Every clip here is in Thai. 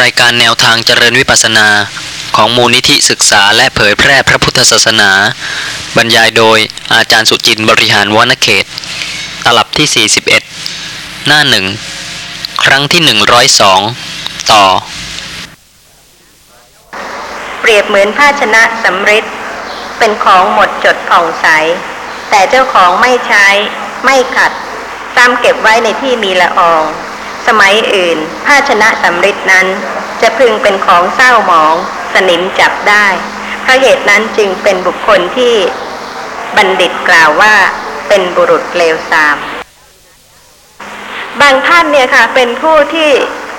รายการแนวทางเจริญวิปัสสนา ของมูลนิธิศึกษาและเผยแพร่พระพุทธศาสนา บรรยายโดยอาจารย์สุจินต์บริหารวณเขต ตลับที่ 41 หน้าหนึ่ง ครั้งที่ 102 ต่อ เปรียบเหมือนภาชนะสำริดเป็นของหมดจดผ่องใส แต่เจ้าของไม่ใช้ ไม่ขัดซ้ำเก็บไว้ในที่มีละออง สมัยอื่น ภาชนะสำริดนั้น จะพึงเป็นของเศร้าหมอง สนิมจับได้เพราะเหตุนั้นจึงเป็นบุคคลที่บัณฑิตกล่าวว่าเป็นบุรุษเลวทราม บางท่านเนี่ยค่ะ เป็นผู้ที่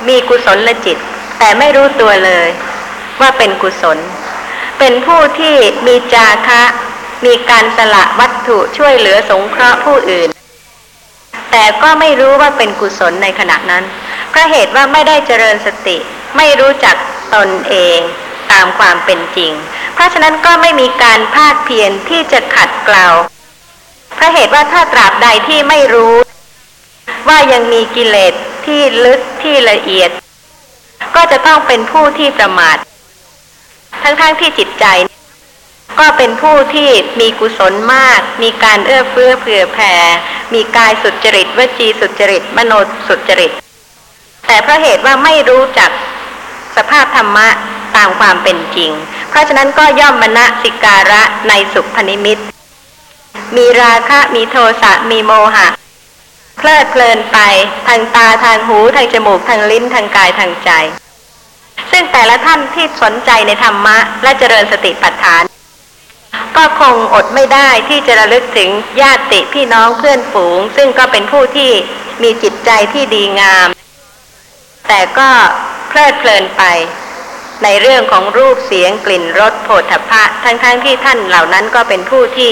มีกุศลจิต แต่ไม่รู้ตัวเลย ว่าเป็นกุศล เป็นผู้ที่มีจาคะ มีการสละวัตถุช่วยเหลือสงเคราะห์ผู้อื่น แต่ก็ไม่รู้ว่าเป็นกุศลในขณะนั้นเพราะเหตุว่าไม่ได้เจริญสติ ไม่รู้จักตนเองตามความเป็นจริง เพราะฉะนั้นก็ไม่มีการภาคเพียรที่จะขัดเกลาเพราะเหตุว่าถ้าตราบใดที่ไม่รู้ ว่ายังมีกิเลสที่ลึกที่ละเอียด ก็จะต้องเป็นผู้ที่ประมาท ทั้งๆทที่จิตใจ ก็เป็นผู้ที่มีกุศลมาก มีการเอื้อเฟื้อเผื่อแผ่ มีกายสุจริตวจีสุจริต มโนสุจริต แต่เพราะเหตุว่าไม่รู้จักสภาพธรรมะตามความเป็นจริง เพราะฉะนั้นก็ย่อมมณสิการะในสุพนิมิต มีราคะมีโทสะมีโมหะ เพลิดเพลินไปทางตาทางหูทางจมูกทางลิ้นทางกายทางใจ ซึ่งแต่ละท่านที่สนใจในธรรมะและเจริญสติปัฏฐาน ก็คงอดไม่ได้ที่จะระลึกถึงญาติพี่น้องเพื่อนฝูง ซึ่งก็เป็นผู้ที่มีจิตใจที่ดีงาม แต่ก็เพลิดเพลินไป ในเรื่องของรูปเสียงกลิ่นรสโผฏฐัพพะทั้งๆทที่ท่านเหล่านั้นก็เป็นผู้ที่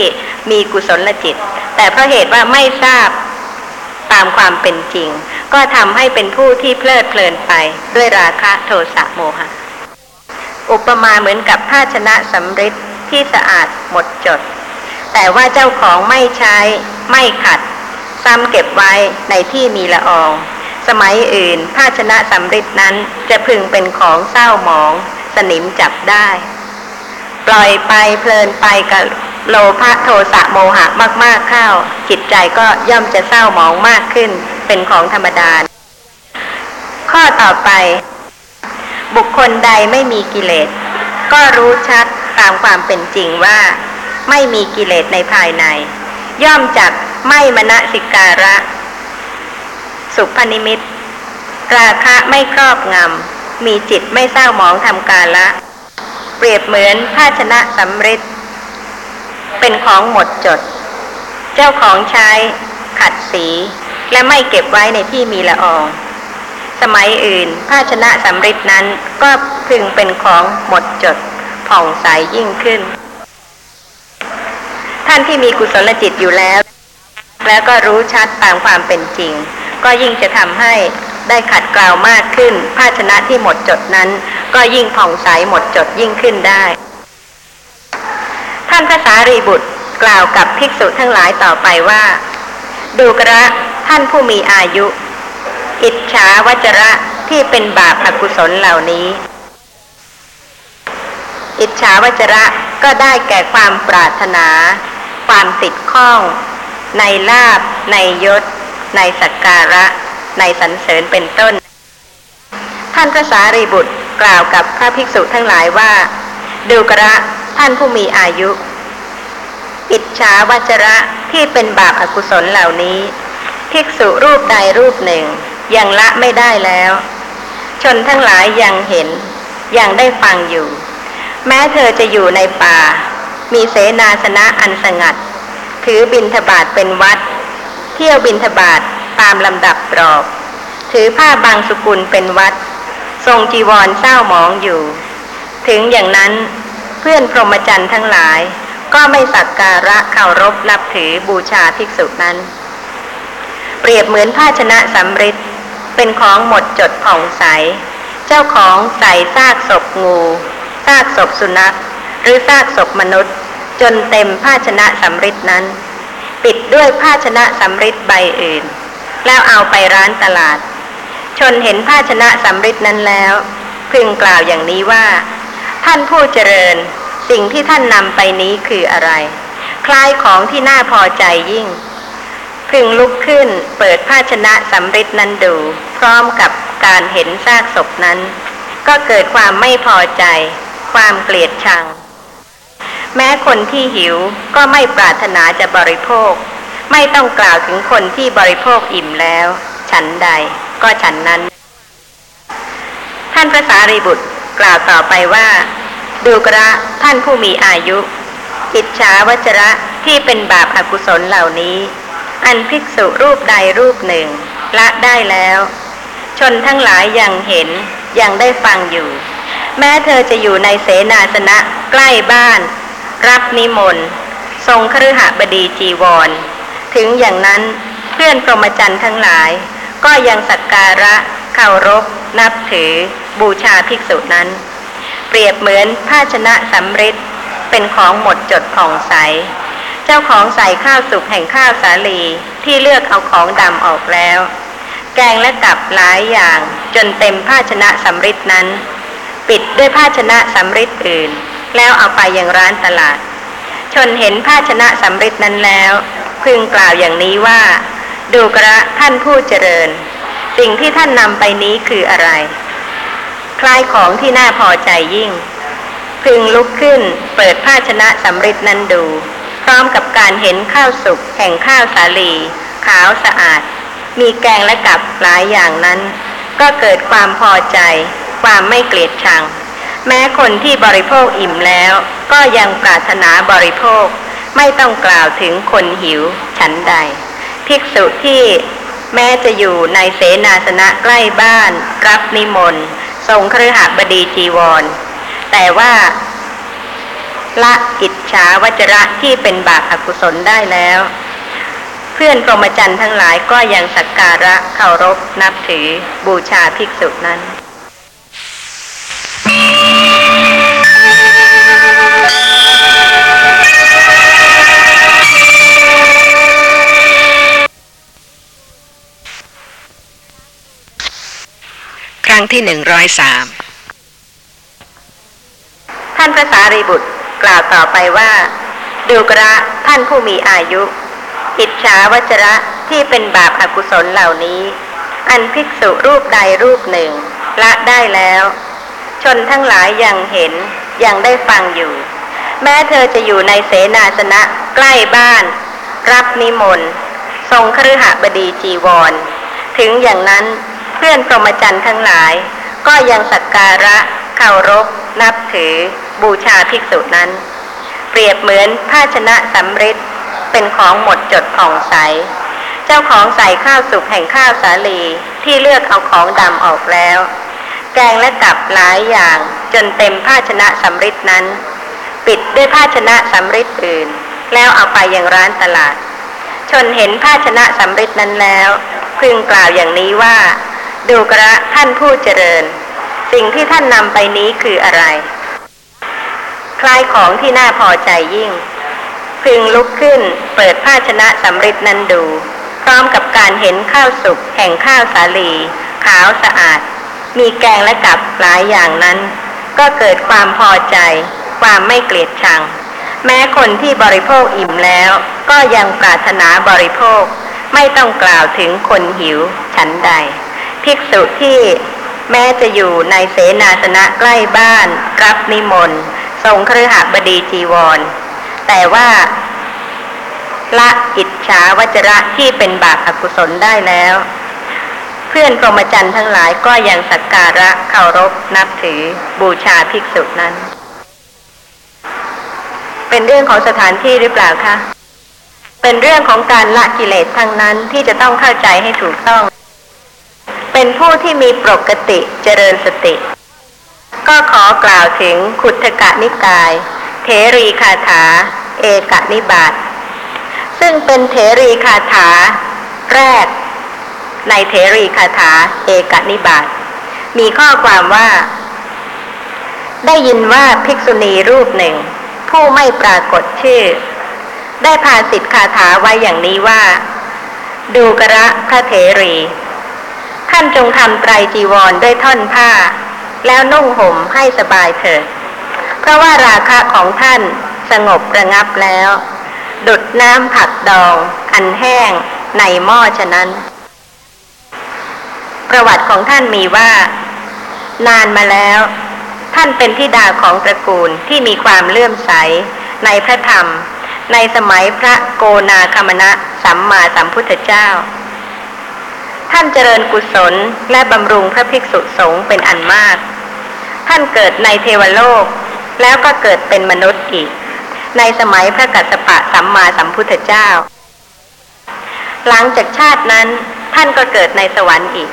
มีกุศลจิต แต่เพราะเหตุว่าไม่ทราบตามความเป็นจริง ก็ทำให้เป็นผู้ที่เพลิดเพลินไปด้วยราคะโทสะโมหะ อุปมาเหมือนกับภาชนะสำริด ที่สะอาดหมดจด แต่ว่าเจ้าของไม่ใช้ไม่ขัด ซ้ำเก็บไว้ในที่มีละออง สมัยอื่น ภาชนะสำริดนั้นจะพึงเป็นของเศร้าหมอง สนิมจับได้ ปล่อยไปเพลินไปกับโลภะโทสะโมหะมาก ๆเข้า จิตใจก็ย่อมจะเศร้าหมองมากขึ้นเป็นของธรรมดา ข้อต่อไป บุคคลใดไม่มีกิเลส ก็รู้ชัด ตามความเป็นจริงว่า ไม่มีกิเลสในภายใน ย่อมจักไม่มณสิการะ สุพนิมิตราคะไม่ครอบงำ มีจิตไม่เศร้าหมองทำกาละ เปรียบเหมือนภาชนะสำริดเป็นของหมดจด เจ้าของใช้ขัดสี และไม่เก็บไว้ในที่มีละอองสมัยอื่น ภาชนะสำริดนั้นก็พึงเป็นของหมดจด ผ่องใสยยิ่งขึ้น ท่านที่มีกุศลจิตอยู่แล้ว แล้วก็รู้ชัดตามความเป็นจริง ก็ยิ่งจะทำให้ได้ขัดเกลาวมากขึ้น ภาชนะที่หมดจดนั้น ก็ยิ่งผ่องใสหมดจดยิ่งขึ้นได้ ท่านพระสารีบุตรกล่าวกับภิกษุทั้งหลายต่อไปว่า ดูกระท่านผู้มีอายุ อิจฉาวจระที่เป็นบาปอกุศลเหล่านี้ อิจฉาวจระก็ได้แก่ความปรารถนา ความติดข้อง ในลาบ ในยศ ในสักการะ ในสรรเสริญเป็นต้น ท่านพระสารีบุตรกล่าวกับพระภิกษุทั้งหลายว่า ดูกระท่านผู้มีอายุ อิจฉาวจระที่เป็นบาปอากุศลเหล่านี้ ภิกษุรูปใดรูปหนึ่ง ยังละไม่ได้แล้ว ชนทั้งหลายยังเห็น ยังได้ฟังอยู่ แม้เธอจะอยู่ในป่า มีเสนาสนะอันสงัด ถือบินทบาทเป็นวัด เที่ยวบินทบาทตามลำดับตรอกถือผ้าบางสุกุลเป็นวัด ทรงจีวรเศร้าหมองอยู่ ถึงอย่างนั้นเพื่อนพรหมจรรย์ทั้งหลาย ก็ไม่สักการะเคารพนับถือบูชาภิกษุนั้น เปรียบเหมือนภาชนะสำริดเป็นของหมดจดผ่องใส เจ้าของใส่ซากศพงู ซากศพสุนัข หรือซากศพมนุษย์ จนเต็มภาชนะสำริดนั้น ปิดด้วยภาชนะสำริดใบอื่น แล้วเอาไปร้านตลาด ชนเห็นภาชนะสำริดนั้นแล้ว พึงกล่าวอย่างนี้ว่า ท่านผู้เจริญสิ่งที่ท่านนำไปนี้คืออะไร คล้ายของที่น่าพอใจยิ่ง พึงลุกขึ้นเปิดภาชนะสำริดนั้นดู พร้อมกับการเห็นซากศพนั้น ก็เกิดความไม่พอใจ ความเกลียดชัง แม้คนที่หิวก็ไม่ปรารถนาจะบริโภค ไม่ต้องกล่าวถึงคนที่บริโภคอิ่มแล้ว ฉันใดก็ฉันนั้น ท่านพระสารีบุตรกล่าวต่อไปว่า ดูกระท่านผู้มีอายุ อิจฉาวจระที่เป็นบาปอากุศลเหล่านี้ อันภิกษุรูปใดรูปหนึ่งละได้แล้ว ชนทั้งหลายยังเห็นยังได้ฟังอยู่ แม้เธอจะอยู่ในเสนาสนะใกล้บ้าน รับนิมนต์ ทรงคฤหบดีจีวร ถึงอย่างนั้นเพื่อนพรหมจรรย์ทั้งหลาย ก็ยังสักการะเคารพ นับถือ บูชาภิกษุนั้น เปรียบเหมือนภาชนะสำริดเป็นของหมดจดผ่องใส เจ้าของใส่ข้าวสุกแห่งข้าวสาลีที่เลือกเอาของดำออกแล้ว แกงและกับหลายอย่างจนเต็มภาชนะสำริดนั้น ปิดด้วยภาชนะสำริดอื่น แล้วเอาไปยังร้านตลาด ชนเห็นภาชนะสำริดนั้นแล้ว พึงกล่าวอย่างนี้ว่า ดูกระท่านผู้เจริญ สิ่งที่ท่านนำไปนี้คืออะไร คล้ายของที่น่าพอใจยิ่ง พึงลุกขึ้นเปิดภาชนะสำริดนั้นดู พร้อมกับการเห็นข้าวสุกแห่งข้าวสาลี ขาวสะอาด มีแกงและกับหลายอย่างนั้น ก็เกิดความพอใจ ความไม่เกลียดชัง แม้คนที่บริโภคอิ่มแล้ว ก็ยังปรารถนาบริโภค ไม่ต้องกล่าวถึงคนหิวฉันใด ภิกษุที่แม้จะอยู่ในเสนาสนะใกล้บ้าน รับนิมนต์ทรงเครือหบดีจีวร แต่ว่า ละอิจฉาวจระที่เป็นบาปอกุศลได้แล้ว เพื่อนพรมจรรย์ทั้งหลายก็ยังสักการะเคารพนับถือบูชาภิกษุนั้น รั้งที่หนึ่งร้อยสามท่านพระสารีบุตรกล่าวต่อไปว่า ดูกระท่านผู้มีอายุ อิจฉาวจระที่เป็นบาปอากุศลเหล่านี้ อันภิกษุรูปใดรูปหนึ่ง ละได้แล้ว ชนทั้งหลายยังเห็นยังได้ฟังอยู่ แม้เธอจะอยู่ในเสนาสนะใกล้บ้าน รับนิมนต์ทรงคฤหบดีจีวร ถึงอย่างนั้น เพื่อนพรหมจรรย์ทั้งหลาย ก็ยังสักการะเคารพนับถือ บูชาภิกษุนั้น เปรียบเหมือนภาชนะสำริดเป็นของหมดจดผ่องใส เจ้าของใส่ข้าวสุกแห่งข้าวสาลีที่เลือกเอาของดำออกแล้ว แกงและกับหลายอย่างจนเต็มภาชนะสำริดนั้น ปิดด้วยภาชนะสำริดอื่น แล้วเอาไปยังร้านตลาด ชนเห็นภาชนะสำริดนั้นแล้ว พึงกล่าวอย่างนี้ว่า ดูกระท่านผู้เจริญ สิ่งที่ท่านนำไปนี้คืออะไร คล้ายของที่น่าพอใจยิ่ง พึงลุกขึ้นเปิดภาชนะสำริดนั้นดู พร้อมกับการเห็นข้าวสุกแห่งข้าวสาลี ขาวสะอาด มีแกงและกับหลายอย่างนั้น ก็เกิดความพอใจ ความไม่เกลียดชัง แม้คนที่บริโภคอิ่มแล้ว ก็ยังปรารถนาบริโภคไม่ต้องกล่าวถึงคนหิวฉันใด ภิกษุที่แม้จะอยู่ในเสนาสนะใกล้บ้าน รับนิมนต์ทรงเครือหบดีจีวร แต่ว่าละอิจฉาวจระที่เป็นบาปอกุศลได้แล้ว เพื่อนพรหมจรรย์ทั้งหลายก็ยังสักการะเคารพนับถือบูชาภิกษุนั้น เป็นเรื่องของสถานที่หรือเปล่าคะเป็นเรื่องของการละกิเลสทั้งนั้นที่จะต้องเข้าใจให้ถูกต้อง เป็นผู้ที่มีปกติเจริญสติ ก็ขอกล่าวถึงขุทกะนิกาย เทรีคาถา เอกนิบาตซึ่งเป็นเทรีคาถา แรก ในเทรีคาถา เอกนิบาตมีข้อความว่า ได้ยินว่าภิกษุณีรูปหนึ่ง ผู้ไม่ปรากฏชื่อ ได้พาสิทธคาถาไว้อย่างนี้ว่า ดูกระพระเถรี ท่านจงทำไตรจีวรด้วยท่อนผ้า แล้วนุ่งห่มให้สบายเถิด เพราะว่าราคะของท่านสงบระงับแล้ว ดุดน้ำผักดอง อันแห้งในหม้อฉะนั้น ประวัติของท่านมีว่า นานมาแล้ว ท่านเป็นธิดาของตระกูลที่มีความเลื่อมใส ในพระธรรม ในสมัยพระโกนาคามณะสัมมาสัมพุทธเจ้า ท่านเจริญกุศลและบำรุงพระภิกษุสงฆ์เป็นอันมาก ท่านเกิดในเทวโลก แล้วก็เกิดเป็นมนุษย์อีก ในสมัยพระกัสสปะสัมมาสัมพุทธเจ้า หลังจากชาตินั้นท่านก็เกิดในสวรรค์อีก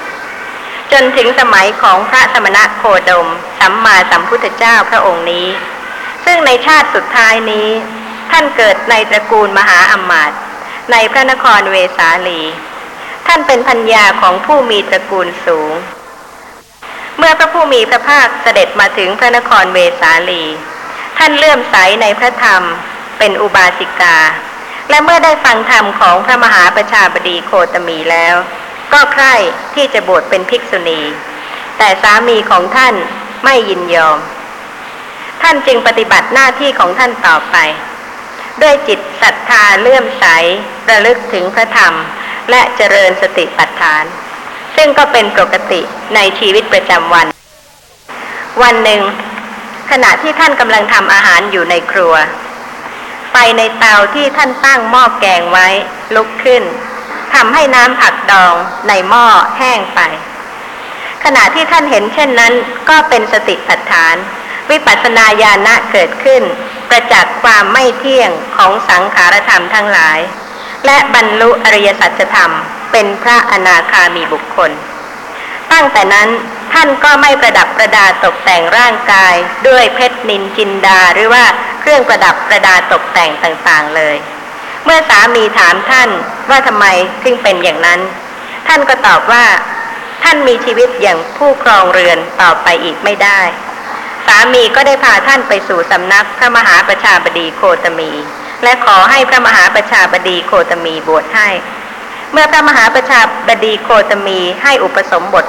จนถึงสมัยของพระสมณะโคดม สัมมาสัมพุทธเจ้าพระองค์นี้ ซึ่งในชาติสุดท้ายนี้ ท่านเกิดในตระกูลมหาอมาตย์ในพระนครเวสาลี ท่านเป็นพัญญาของผู้มีตระกูลสูง เมื่อพระผู้มีพระภาคเสด็จมาถึงพระนครเวสาลี ท่านเลื่อมใสในพระธรรม เป็นอุบาสิกา และเมื่อได้ฟังธรรมของพระมหาประชาบดีโคตมีแล้ว ก็ใคร่ที่จะบวชเป็นภิกษุณี แต่สามีของท่านไม่ยินยอม ท่านจึงปฏิบัติหน้าที่ของท่านต่อไป ด้วยจิตศรัทธาเลื่อมใสระลึกถึงพระธรรม และเจริญสติปัฏฐาน ซึ่งก็เป็นปกติในชีวิตประจำวัน วันหนึ่ง ขณะที่ท่านกำลังทำอาหารอยู่ในครัว ไฟในเตาที่ท่านตั้งหม้อแกงไว้ ลุกขึ้นทำให้น้ำผักดองในหม้อแห้งไป ขณะที่ท่านเห็นเช่นนั้น ก็เป็นสติปัฏฐาน วิปัสสนาญาณะเกิดขึ้น ประจักษ์ความไม่เที่ยงของสังขารธรรมทั้งหลาย และบรรลุอริยสัจธรรม เป็นพระอนาคามีบุคคล ตั้งแต่นั้นท่านก็ไม่ประดับประดาตกแต่งร่างกาย ด้วยเพชรนินจินดาหรือว่าเครื่องประดับประดาตกแต่งต่างๆเลย เมื่อสามีถามท่านว่าทำไมถึงเป็นอย่างนั้น ท่านก็ตอบว่า ท่านมีชีวิตอย่างผู้ครองเรือนต่อไปอีกไม่ได้ สามีก็ได้พาท่านไปสู่สำนักพระมหาประชาบดีโคตมี และขอให้พระมหาประชาบดีโคตมีบวชให้ เมื่อพระมหาประชาบดีโคตมีให้อุปสมบท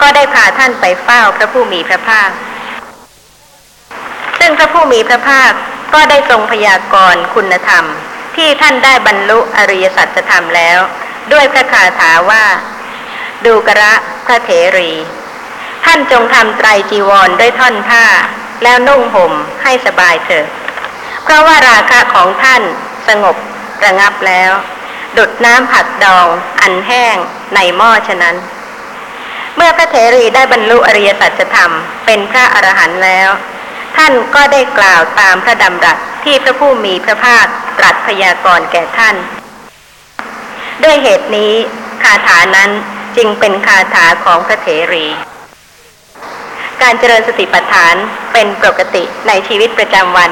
ก็ได้พาท่านไปเฝ้าพระผู้มีพระภาค ซึ่งพระผู้มีพระภาคก็ได้ทรงพยากรณ์คุณธรรม ที่ท่านได้บรรลุอริยสัจธรรมแล้ว ด้วยพระคาถาว่า ดูกระพระเถรี ท่านจงทำไตรจีวรด้วยท่อนผ้า แล้วนุ่งห่มให้สบายเถิด เพราะว่าราคะของท่านสงบระงับแล้ว ดุดน้ำผักดอง อันแห้งในหม้อฉะนั้น เมื่อพระเถรีได้บรรลุอริยสัจธรรมเป็นพระอรหันต์แล้ว ท่านก็ได้กล่าวตามพระดำรัสที่พระผู้มีพระภาคตรัสพยากรณ์แก่ท่าน ด้วยเหตุนี้คาถานั้นจึงเป็นคาถาของพระเถรี การเจริญสติปัฏฐานเป็นปกติในชีวิตประจำวัน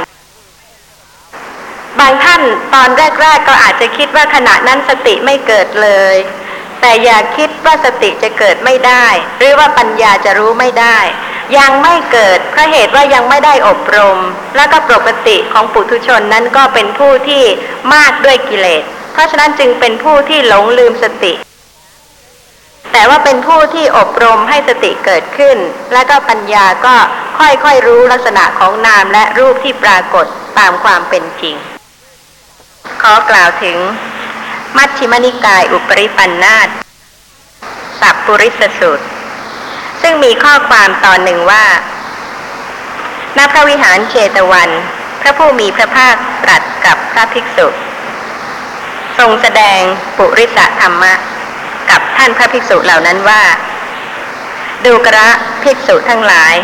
บางท่านตอนแรก ๆ ก็อาจจะคิดว่าขณะนั้นสติไม่เกิดเลย แต่อย่าคิดว่าสติจะเกิดไม่ได้ หรือว่าปัญญาจะรู้ไม่ได้ ยังไม่เกิดเพราะเหตุว่ายังไม่ได้อบรม แล้วก็ปกติของปุถุชนนั้นก็เป็นผู้ที่มากด้วยกิเลส เพราะฉะนั้นจึงเป็นผู้ที่หลงลืมสติ แต่ว่าเป็นผู้ที่อบรมให้สติเกิดขึ้น และก็ปัญญาก็ค่อยๆรู้ลักษณะของนามและรูปที่ปรากฏตามความเป็นจริง ขอกล่าวถึง มัชฌิมนิกายอุปริปันธาตสัพปุริสสูตร ซึ่งมีข้อความตอนหนึ่งว่าณพระวิหารเชตวัน พระผู้มีพระภาคตรัสกับพระภิกษุ ทรงแสดงปุริสธรรมะ กับท่านพระภิกษุเหล่านั้นว่า ดูกระภิกษุทั้งหลาย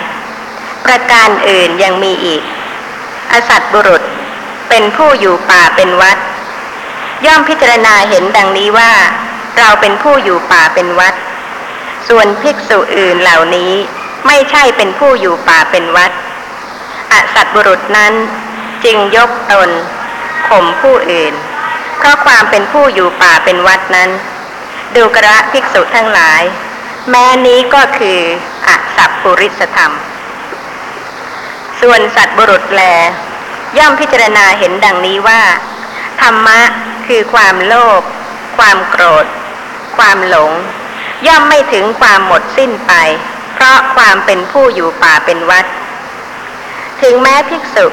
ประการอื่นยังมีอีก อสัตบุรุษ เป็นผู้อยู่ป่าเป็นวัด ย่อมพิจารณาเห็นดังนี้ว่า เราเป็นผู้อยู่ป่าเป็นวัด ส่วนภิกษุอื่นเหล่านี้ไม่ใช่เป็นผู้อยู่ป่าเป็นวัด อสัตบุรุษนั้นจึงยกตนข่มผู้อื่น เพราะความเป็นผู้อยู่ป่าเป็นวัดนั้น ดูกระภิกษุทั้งหลาย แม้นี้ก็คืออสัพปุริสธรรม ส่วนสัตบุรุษแล ย่อมพิจารณาเห็นดังนี้ว่า ธรรมะคือความโลภความโกรธ ความหลง ย่อมไม่ถึงความหมดสิ้นไป เพราะความเป็นผู้อยู่ป่าเป็นวัด ถึงแม้ภิกษุ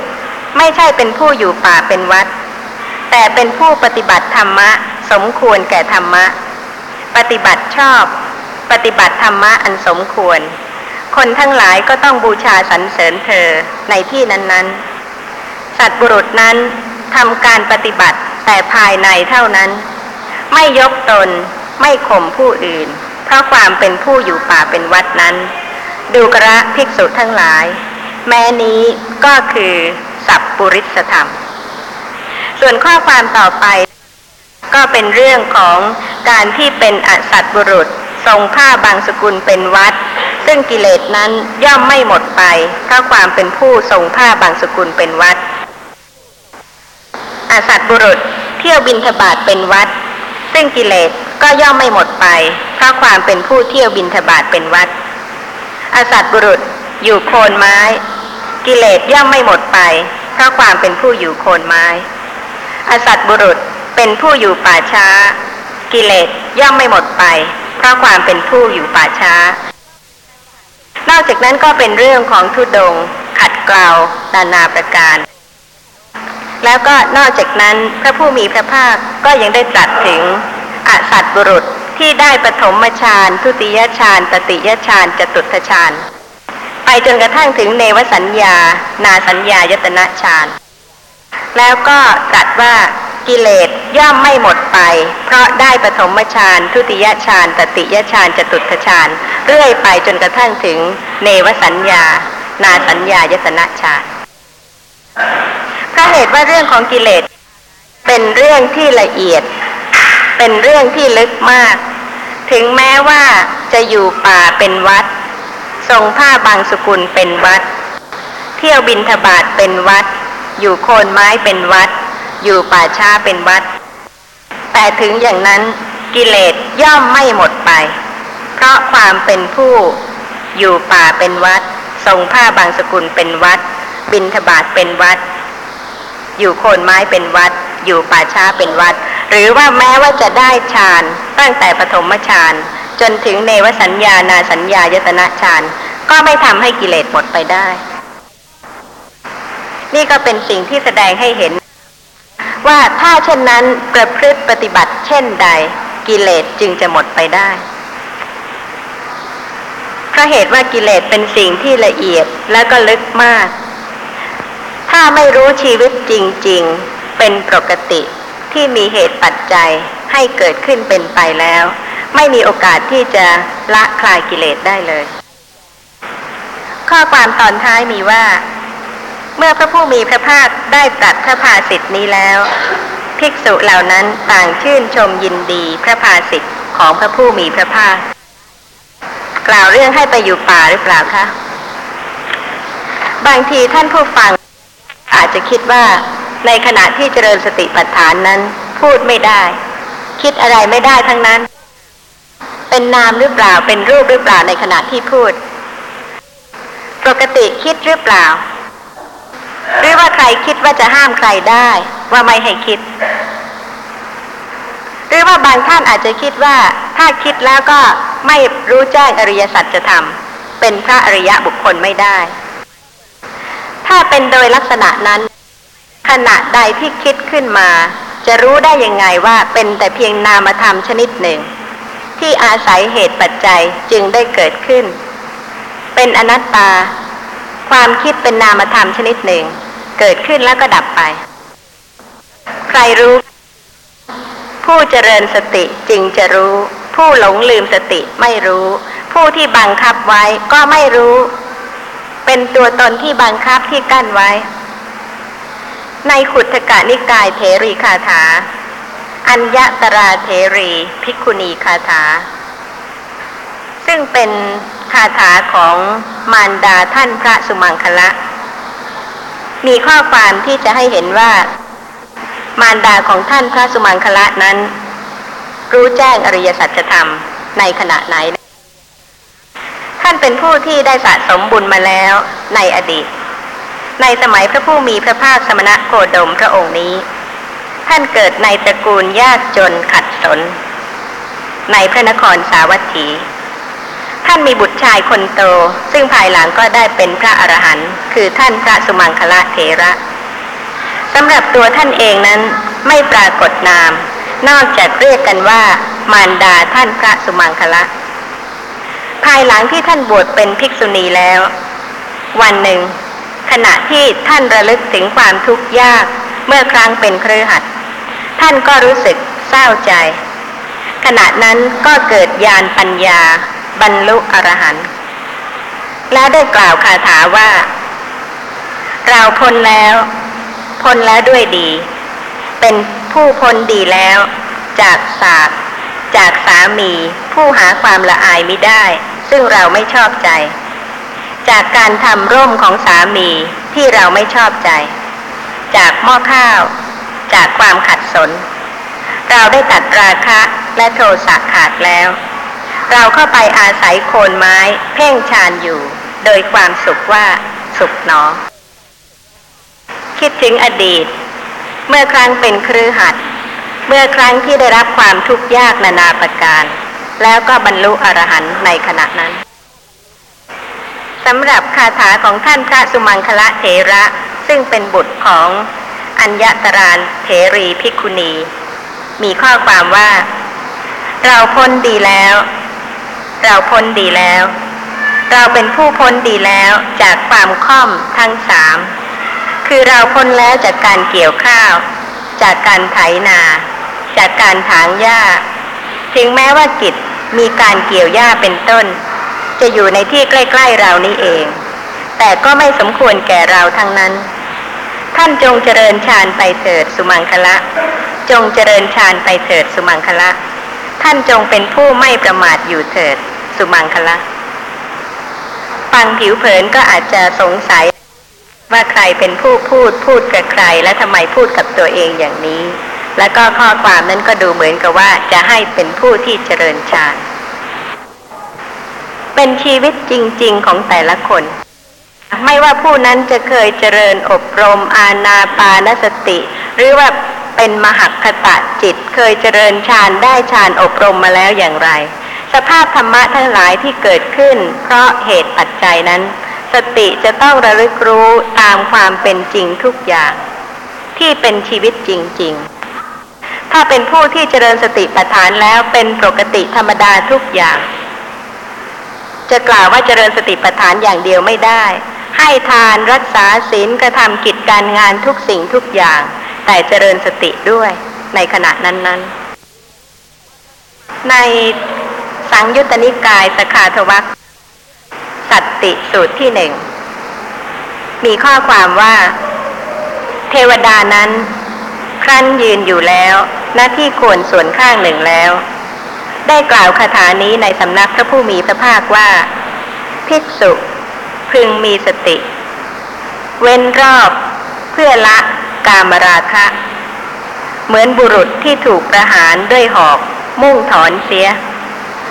ไม่ใช่เป็นผู้อยู่ป่าเป็นวัด แต่เป็นผู้ปฏิบัติธรรมะ สมควรแก่ธรรมะ ปฏิบัติชอบ ปฏิบัติธรรมะอันสมควร คนทั้งหลายก็ต้องบูชาสรรเสริญเธอในที่นั้น ๆ สัตบุรุษนั้นทำการปฏิบัติแต่ภายในเท่านั้น ไม่ยกตนไม่ข่มผู้อื่น เพราะความเป็นผู้อยู่ป่าเป็นวัดนั้น ดูกระภิกษุทั้งหลาย แม้นี้ก็คือสัพปุริสธรรม ส่วนข้อความต่อไป ก็เป็นเรื่องของการที่เป็นอสัตบุรุษทรงผ้าบางสกุลเป็นวัด ซึ่งกิเลสนั้นย่อมไม่หมดไปเพราะความเป็นผู้ทรงผ้าบางสกุลเป็นวัด อสัตบุรุษ เที่ยวบินทบาทเป็นวัด ซึ่งกิเลสก็ย่อมไม่หมดไป เพราะความเป็นผู้เที่ยวบินทบาทเป็นวัดอสัตบุรุษอยู่โคนไม้ กิเลสย่อมไม่หมดไป เพราะความเป็นผู้อยู่โคนไม้อสัตบุรุษเป็นผู้อยู่ป่าช้า กิเลสย่อมไม่หมดไป เพราะความเป็นผู้อยู่ป่าช้า นอกจากนั้นก็เป็นเรื่องของทุดงขัดเกลานานาประการ แล้วก็นอกจากนั้นพระผู้มีพระภาคก็ยังได้ตรัสถึงอสัตบุรุษที่ได้ปฐมฌานทุติยฌานตติยฌานจตุตฌานไปจนกระทั่งถึงเนวสัญญา นาสัญญายตนะฌานแล้วก็ตรัสว่ากิเลสย่อมไม่หมดไป เพราะได้ปฐมฌานทุติยฌานตติยฌานจตุตฌานเรื่อยไปจนกระทั่งถึงเนวสัญญา นาสัญญายตนะฌาน เพราะเหตุว่าเรื่องของกิเลสเป็นเรื่องที่ละเอียด เป็นเรื่องที่ลึกมาก ถึงแม้ว่าจะอยู่ป่าเป็นวัด ทรงผ้าบางสกุลเป็นวัด เที่ยวบินทบาทเป็นวัด อยู่โคนไม้เป็นวัด อยู่ป่าช้าเป็นวัด แต่ถึงอย่างนั้นกิเลสย่อมไม่หมดไป เพราะความเป็นผู้อยู่ป่าเป็นวัด ทรงผ้าบางสกุลเป็นวัด บินทบาทเป็นวัด อยู่โคนไม้เป็นวัด อยู่ป่าช้าเป็นวัด หรือว่าแม้ว่าจะได้ฌานตั้งแต่ปฐมฌานจนถึงเนวสัญญานาสัญญายตนะฌานก็ไม่ทำให้กิเลสหมดไปได้ นี่ก็เป็นสิ่งที่แสดงให้เห็น ว่าถ้าเช่นนั้นประพฤติปฏิบัติเช่นใด กิเลสจึงจะหมดไปได้เพราะเหตุว่ากิเลสเป็นสิ่งที่ละเอียดและก็ลึกมาก ถ้าไม่รู้ชีวิตจริง ๆ เป็นปกติที่มีเหตุปัจจัยให้เกิดขึ้นเป็นไปแล้ว ไม่มีโอกาสที่จะละคลายกิเลสได้เลย ข้อความตอนท้ายมีว่า เมื่อพระผู้มีพระภาคได้ตรัสพระภาสิทธินี้แล้ว ภิกษุเหล่านั้นต่างชื่นชมยินดีพระภาสิทธิของพระผู้มีพระภาค กล่าวเรื่องให้ไปอยู่ป่าหรือเปล่าคะบางทีท่านผู้ฟัง อาจจะคิดว่าในขณะที่เจริญสติปัฏฐานนั้น พูดไม่ได้ คิดอะไรไม่ได้ทั้งนั้น เป็นนามหรือเปล่าเป็นรูปหรือเปล่าในขณะที่พูด ปกติคิดหรือเปล่า หรือว่าใครคิดว่าจะห้ามใครได้ ว่าไม่ให้คิด หรือว่าบางท่านอาจจะคิดว่า ถ้าคิดแล้วก็ไม่รู้แจ้งอริยสัจธรรมเป็นพระอริยะบุคคลไม่ได้ ถ้าเป็นโดยลักษณะนั้น ขณะใดที่คิดขึ้นมา จะรู้ได้ยังไงว่าเป็นแต่เพียงนามธรรมชนิดหนึ่ง ที่อาศัยเหตุปัจจัยจึงได้เกิดขึ้น เป็นอนัตตา ความคิดเป็นนามธรรมชนิดหนึ่ง เกิดขึ้นแล้วก็ดับไป ใครรู้ ผู้เจริญสติจึงจะรู้ ผู้หลงลืมสติไม่รู้ ผู้ที่บังคับไว้ก็ไม่รู้ เป็นตัวตนที่บังคับที่กั้นไว้ ในขุทกานิกายเทรีคาถา อัญญตราเทรีภิกุณีคาถา ซึ่งเป็นคาถาของมารดาท่านพระสุมังคละ มีข้อความที่จะให้เห็นว่า มารดาของท่านพระสุมังคละนั้น รู้แจ้งอริยสัจธรรมในขณะไหน ท่านเป็นผู้ที่ได้สะสมบุญมาแล้วในอดีต ในสมัยพระผู้มีพระภาคสมณะโคดมพระองค์นี้ ท่านเกิดในตระกูลยากจนขัดสน ในพระนครสาวัตถี ท่านมีบุตรชายคนโต ซึ่งภายหลังก็ได้เป็นพระอรหันต์คือท่านพระสุมังคละเถระสำหรับตัวท่านเองนั้นไม่ปรากฏนาม นอกจากเรียกกันว่ามารดาท่านพระสุมังคละ ภายหลังที่ท่านบวชเป็นภิกษุณีแล้ว วันหนึ่ง ขณะที่ท่านระลึกถึงความทุกข์ยากเมื่อครั้งเป็นเครือขัดท่านก็รู้สึกเศร้าใจ ขณะนั้นก็เกิดญาณปัญญา บรรลุอรหันต์และได้กล่าวคาถาว่า เราพ้นแล้ว พ้นแล้วด้วยดี เป็นผู้พ้นดีแล้วจากศาสตร์ จากสามี ผู้หาความละอายไม่ได้ ซึ่งเราไม่ชอบใจ จากการทำร่มของสามีที่เราไม่ชอบใจ จากหม้อข้าว จากความขัดสน เราได้ตัดราคะและโทสะขาดแล้ว เราเข้าไปอาศัยโคนไม้ เพ่งฌานอยู่ โดยความสุขว่าสุขหนอ คิดถึงอดีต เมื่อครั้งเป็นครือหัด เมื่อครั้งที่ได้รับความทุกข์ยากนานาประการ แล้วก็บรรลุอรหันต์ในขณะนั้นสำหรับคาถาของท่านพระสุมังคละเถระ ซึ่งเป็นบุตรของอัญญตรานเถรีภิกขุณี มีข้อความว่า เราพ้นดีแล้ว เราพ้นดีแล้ว เราเป็นผู้พ้นดีแล้วจากความค่อมทั้งสามคือเราพ้นแล้วจากการเกี่ยวข้าว จากการไถนา จากการถางหญ้า ถึงแม้ว่าจิตมีการเกี่ยวหญ้าเป็นต้น จะอยู่ในที่ใกล้ ๆ เรานี่เอง แต่ก็ไม่สมควรแก่เราทั้งนั้น ท่านจงเจริญฌานไปเถิดสุมังคละ จงเจริญฌานไปเถิดสุมังคละ ท่านจงเป็นผู้ไม่ประมาทอยู่เถิดสุมังคละฟังผิวเผินก็อาจจะสงสัยว่าใครเป็นผู้พูดพูดกับใครและทำไมพูดกับตัวเองอย่างนี้ แล้วก็ข้อความนั้นก็ดูเหมือนกับว่าจะให้เป็นผู้ที่เจริญฌานเป็นชีวิตจริง ๆ ของแต่ละคน ไม่ว่าผู้นั้นจะเคยเจริญอบรมอาณาปานสติ หรือว่าเป็นมหัคตะจิตเคยเจริญฌานได้ฌานอบรมมาแล้วอย่างไร สภาพธรรมะทั้งหลายที่เกิดขึ้น เพราะเหตุปัจจัยนั้น สติจะต้องระลึกรู้ตามความเป็นจริงทุกอย่าง ที่เป็นชีวิตจริง ๆ ถ้าเป็นผู้ที่เจริญสติปัฏฐานแล้วเป็นปกติธรรมดาทุกอย่าง จะกล่าวว่าเจริญสติปัฏฐานอย่างเดียวไม่ได้ ให้ทานรักษาศีลกระทำกิจการงานทุกสิ่งทุกอย่าง แต่เจริญสติด้วยในขณะนั้นๆ ในสังยุตตนิกายสขาทวักสัตติสูตรที่หนึ่งมีข้อความว่า เทวดานั้น ครั้นยืนอยู่แล้ว หน้าที่ควรส่วนข้างหนึ่งแล้ว ได้กล่าวคาถานี้ในสำนักพระผู้มีพระภาคว่า ภิกษุ พึงมีสติ เว้นรอบเพื่อละกามราคะ เหมือนบุรุษที่ถูกประหารด้วยหอก มุ่งถอนเสีย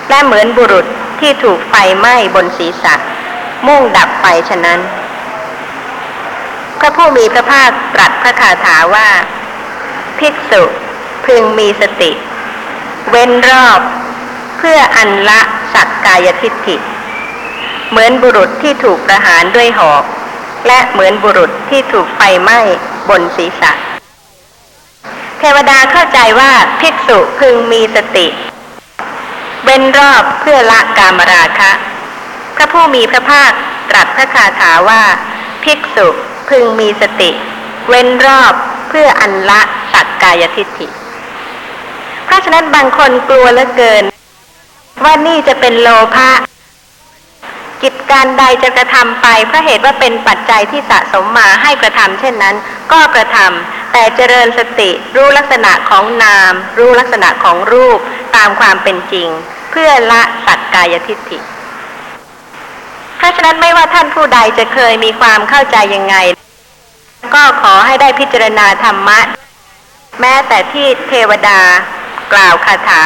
และเหมือนบุรุษที่ถูกไฟไหม้บนศีรษะมุ่งดับไฟฉะนั้น พระผู้มีพระภาคตรัสพระคาถาว่า ภิกษุ พึงมีสติ เว้นรอบเพื่ออันละสักกายทิฏฐิ เหมือนบุรุษที่ถูกประหารด้วยหอก และเหมือนบุรุษที่ถูกไฟไหม้บนศีรษะ เทวดาเข้าใจว่าภิกษุพึงมีสติ เว้นรอบเพื่อละกามราคะ พระผู้มีพระภาคตรัสพระคาถาว่า ภิกษุพึงมีสติ เว้นรอบเพื่ออันละสักกายทิฏฐิ เพราะฉะนั้นบางคนกลัวเหลือเกิน ว่านี่จะเป็นโลภะกิจการใดจะกระทำไปเพราะเหตุว่าเป็นปัจจัยที่สะสมมาให้กระทำเช่นนั้น ก็กระทำแต่เจริญสติรู้ลักษณะของนาม รู้ลักษณะของรูปตามความเป็นจริง เพื่อละสัตกายทิฏฐิเพราะฉะนั้นไม่ว่าท่านผู้ใดจะเคยมีความเข้าใจยังไง ก็ขอให้ได้พิจารณาธรรมะ แม้แต่ที่เทวดา กล่าวคาถา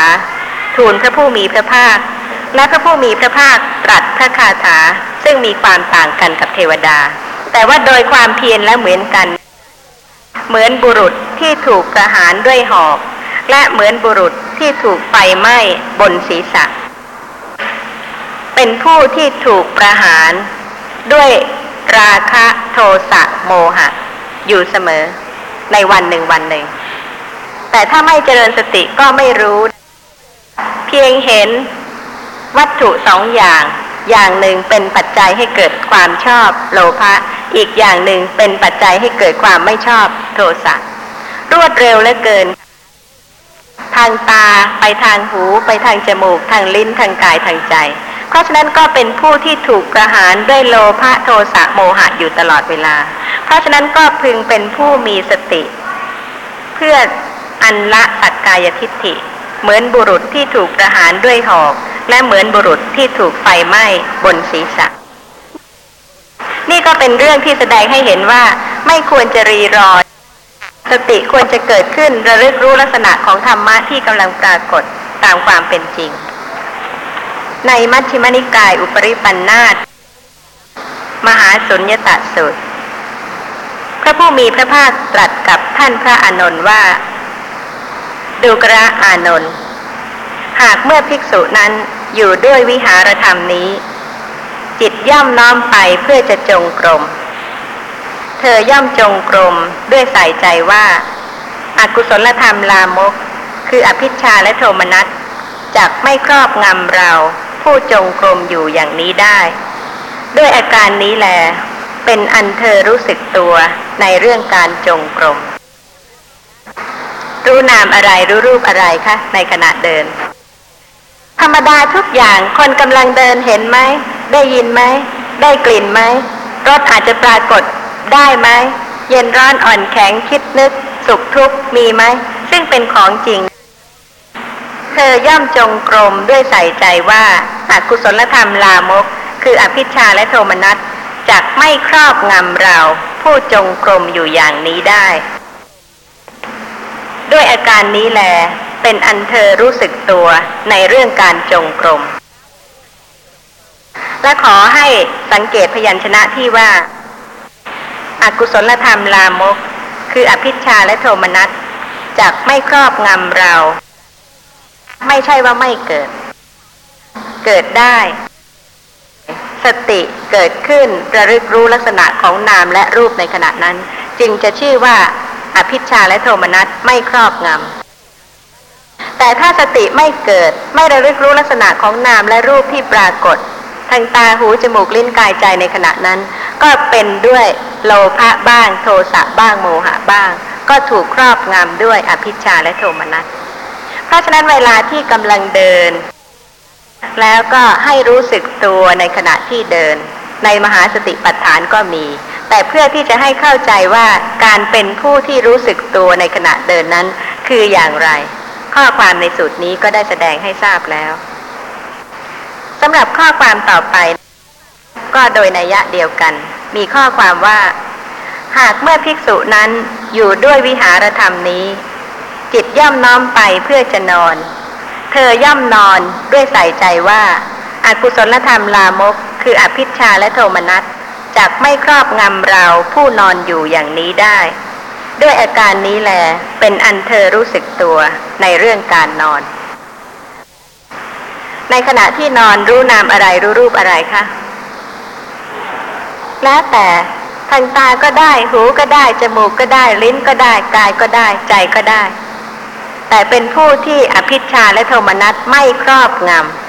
ทูลพระผู้มีพระภาค และพระผู้มีพระภาคตรัสพระคาถาซึ่งมีความต่างกันกับเทวดา แต่ว่าโดยความเพียรและเหมือนกัน เหมือนบุรุษที่ถูกประหารด้วยหอก และเหมือนบุรุษที่ถูกไฟไหม้บนศีรษะ เป็นผู้ที่ถูกประหาร ด้วยราคะโทสะโมหะ อยู่เสมอในวันหนึ่งวันหนึ่ง แต่ถ้าไม่เจริญสติก็ไม่รู้ เพียงเห็นวัตถุสองอย่าง อย่างหนึ่งเป็นปัจจัยให้เกิดความชอบโลภะอีกอย่างหนึ่งเป็นปัจจัยให้เกิดความไม่ชอบโทสะรวดเร็วเหลือเกิน ทางตาไปทางหูไปทางจมูก ทางลิ้นทางกายทางใจ เพราะฉะนั้นก็เป็นผู้ที่ถูกประหารด้วยโลภะโทสะโมหะอยู่ตลอดเวลา เพราะฉะนั้นก็พึงเป็นผู้มีสติ เพื่อ อันละสักกายทิฏฐิ เหมือนบุรุษที่ถูกประหารด้วยหอก และเหมือนบุรุษที่ถูกไฟไหม้บนศีรษะ นี่ก็เป็นเรื่องที่แสดงให้เห็นว่าไม่ควรจะรีรอ สติควรจะเกิดขึ้นระลึกรู้ลักษณะของธรรมะที่กำลังปรากฏตามความเป็นจริง ในมัชฌิมนิกายอุปริปันธาตมหาสุญญตสูตรพระผู้มีพระภาคตรัสกับท่านพระอานนท์ว่า ดูกระอานนท์หากเมื่อภิกษุนั้นอยู่ด้วยวิหารธรรมนี้ จิตย่อมน้อมไปเพื่อจะจงกรม เธอย่อมจงกรมด้วยใส่ใจว่าอากุศลธรรมลามก คืออภิชาและโทมนัสจักไม่ครอบงำเรา ผู้จงกรมอยู่อย่างนี้ได้ ด้วยอาการนี้แหลเป็นอันเธอรู้สึกตัวในเรื่องการจงกรม รู้นามอะไรรู้รูปอะไรคะในขณะเดิน ธรรมดาทุกอย่างคนกำลังเดินเห็นไหม ได้ยินไหม ได้กลิ่นไหมรสอาจจะปรากฏได้ไหม เย็นร้อนอ่อนแข็งคิดนึก สุขทุกข์มีไหม ซึ่งเป็นของจริง เธอย่อมจงกรมด้วยใส่ใจว่าอากุศลธรรมลามก คืออภิชาและโทมนัสจักไม่ครอบงำเรา ผู้จงกรมอยู่อย่างนี้ได้ ด้วยอาการนี้แล เป็นอันเธอรู้สึกตัวในเรื่องการจงกรม และขอให้สังเกตพยัญชนะที่ว่าอากุศลธรรมลามก คืออภิชาและโทมนัสจักไม่ครอบงำเรา ไม่ใช่ว่าไม่เกิด เกิดได้ สติเกิดขึ้นระลึกรู้ลักษณะของนามและรูปในขณะนั้น จึงจะชื่อว่า อภิชาและโทมนัสไม่ครอบงำ แต่ถ้าสติไม่เกิดไม่ระลึกรู้ลักษณะของนามและรูปที่ปรากฏ ทางตาหูจมูกลิ้นกายใจในขณะนั้น ก็เป็นด้วยโลภะบ้าง โทสะบ้างโมหะบ้าง ก็ถูกครอบงำด้วยอภิชาและโทมนัส เพราะฉะนั้นเวลาที่กำลังเดิน แล้วก็ให้รู้สึกตัวในขณะที่เดิน ในมหาสติปัฏฐานก็มี แต่เพื่อที่จะให้เข้าใจว่าการเป็นผู้ที่รู้สึกตัวในขณะเดินนั้น คืออย่างไร ข้อความในสูตรนี้ก็ได้แสดงให้ทราบแล้วสำหรับข้อความต่อไป ก็โดยนัยยะเดียวกัน มีข้อความว่า หากเมื่อภิกษุนั้นอยู่ด้วยวิหารธรรมนี้ จิตย่อมน้อมไปเพื่อจะนอน เธอย่อมนอนด้วยใส่ใจว่าอากุศลธรรมลามก คืออภิชาและโทมนัส จักไม่ครอบงำเราผู้นอนอยู่อย่างนี้ได้ ด้วยอาการนี้แหลเป็นอันเธอรู้สึกตัวในเรื่องการนอน ในขณะที่นอนรู้นามอะไรรู้รูปอะไรคะแล้วแต่ทางตาก็ได้หูก็ได้ จมูกก็ได้ ลิ้นก็ได้ กายก็ได้ ใจก็ได้ แต่เป็นผู้ที่อภิชฌาและโทมนัสไม่ครอบงำ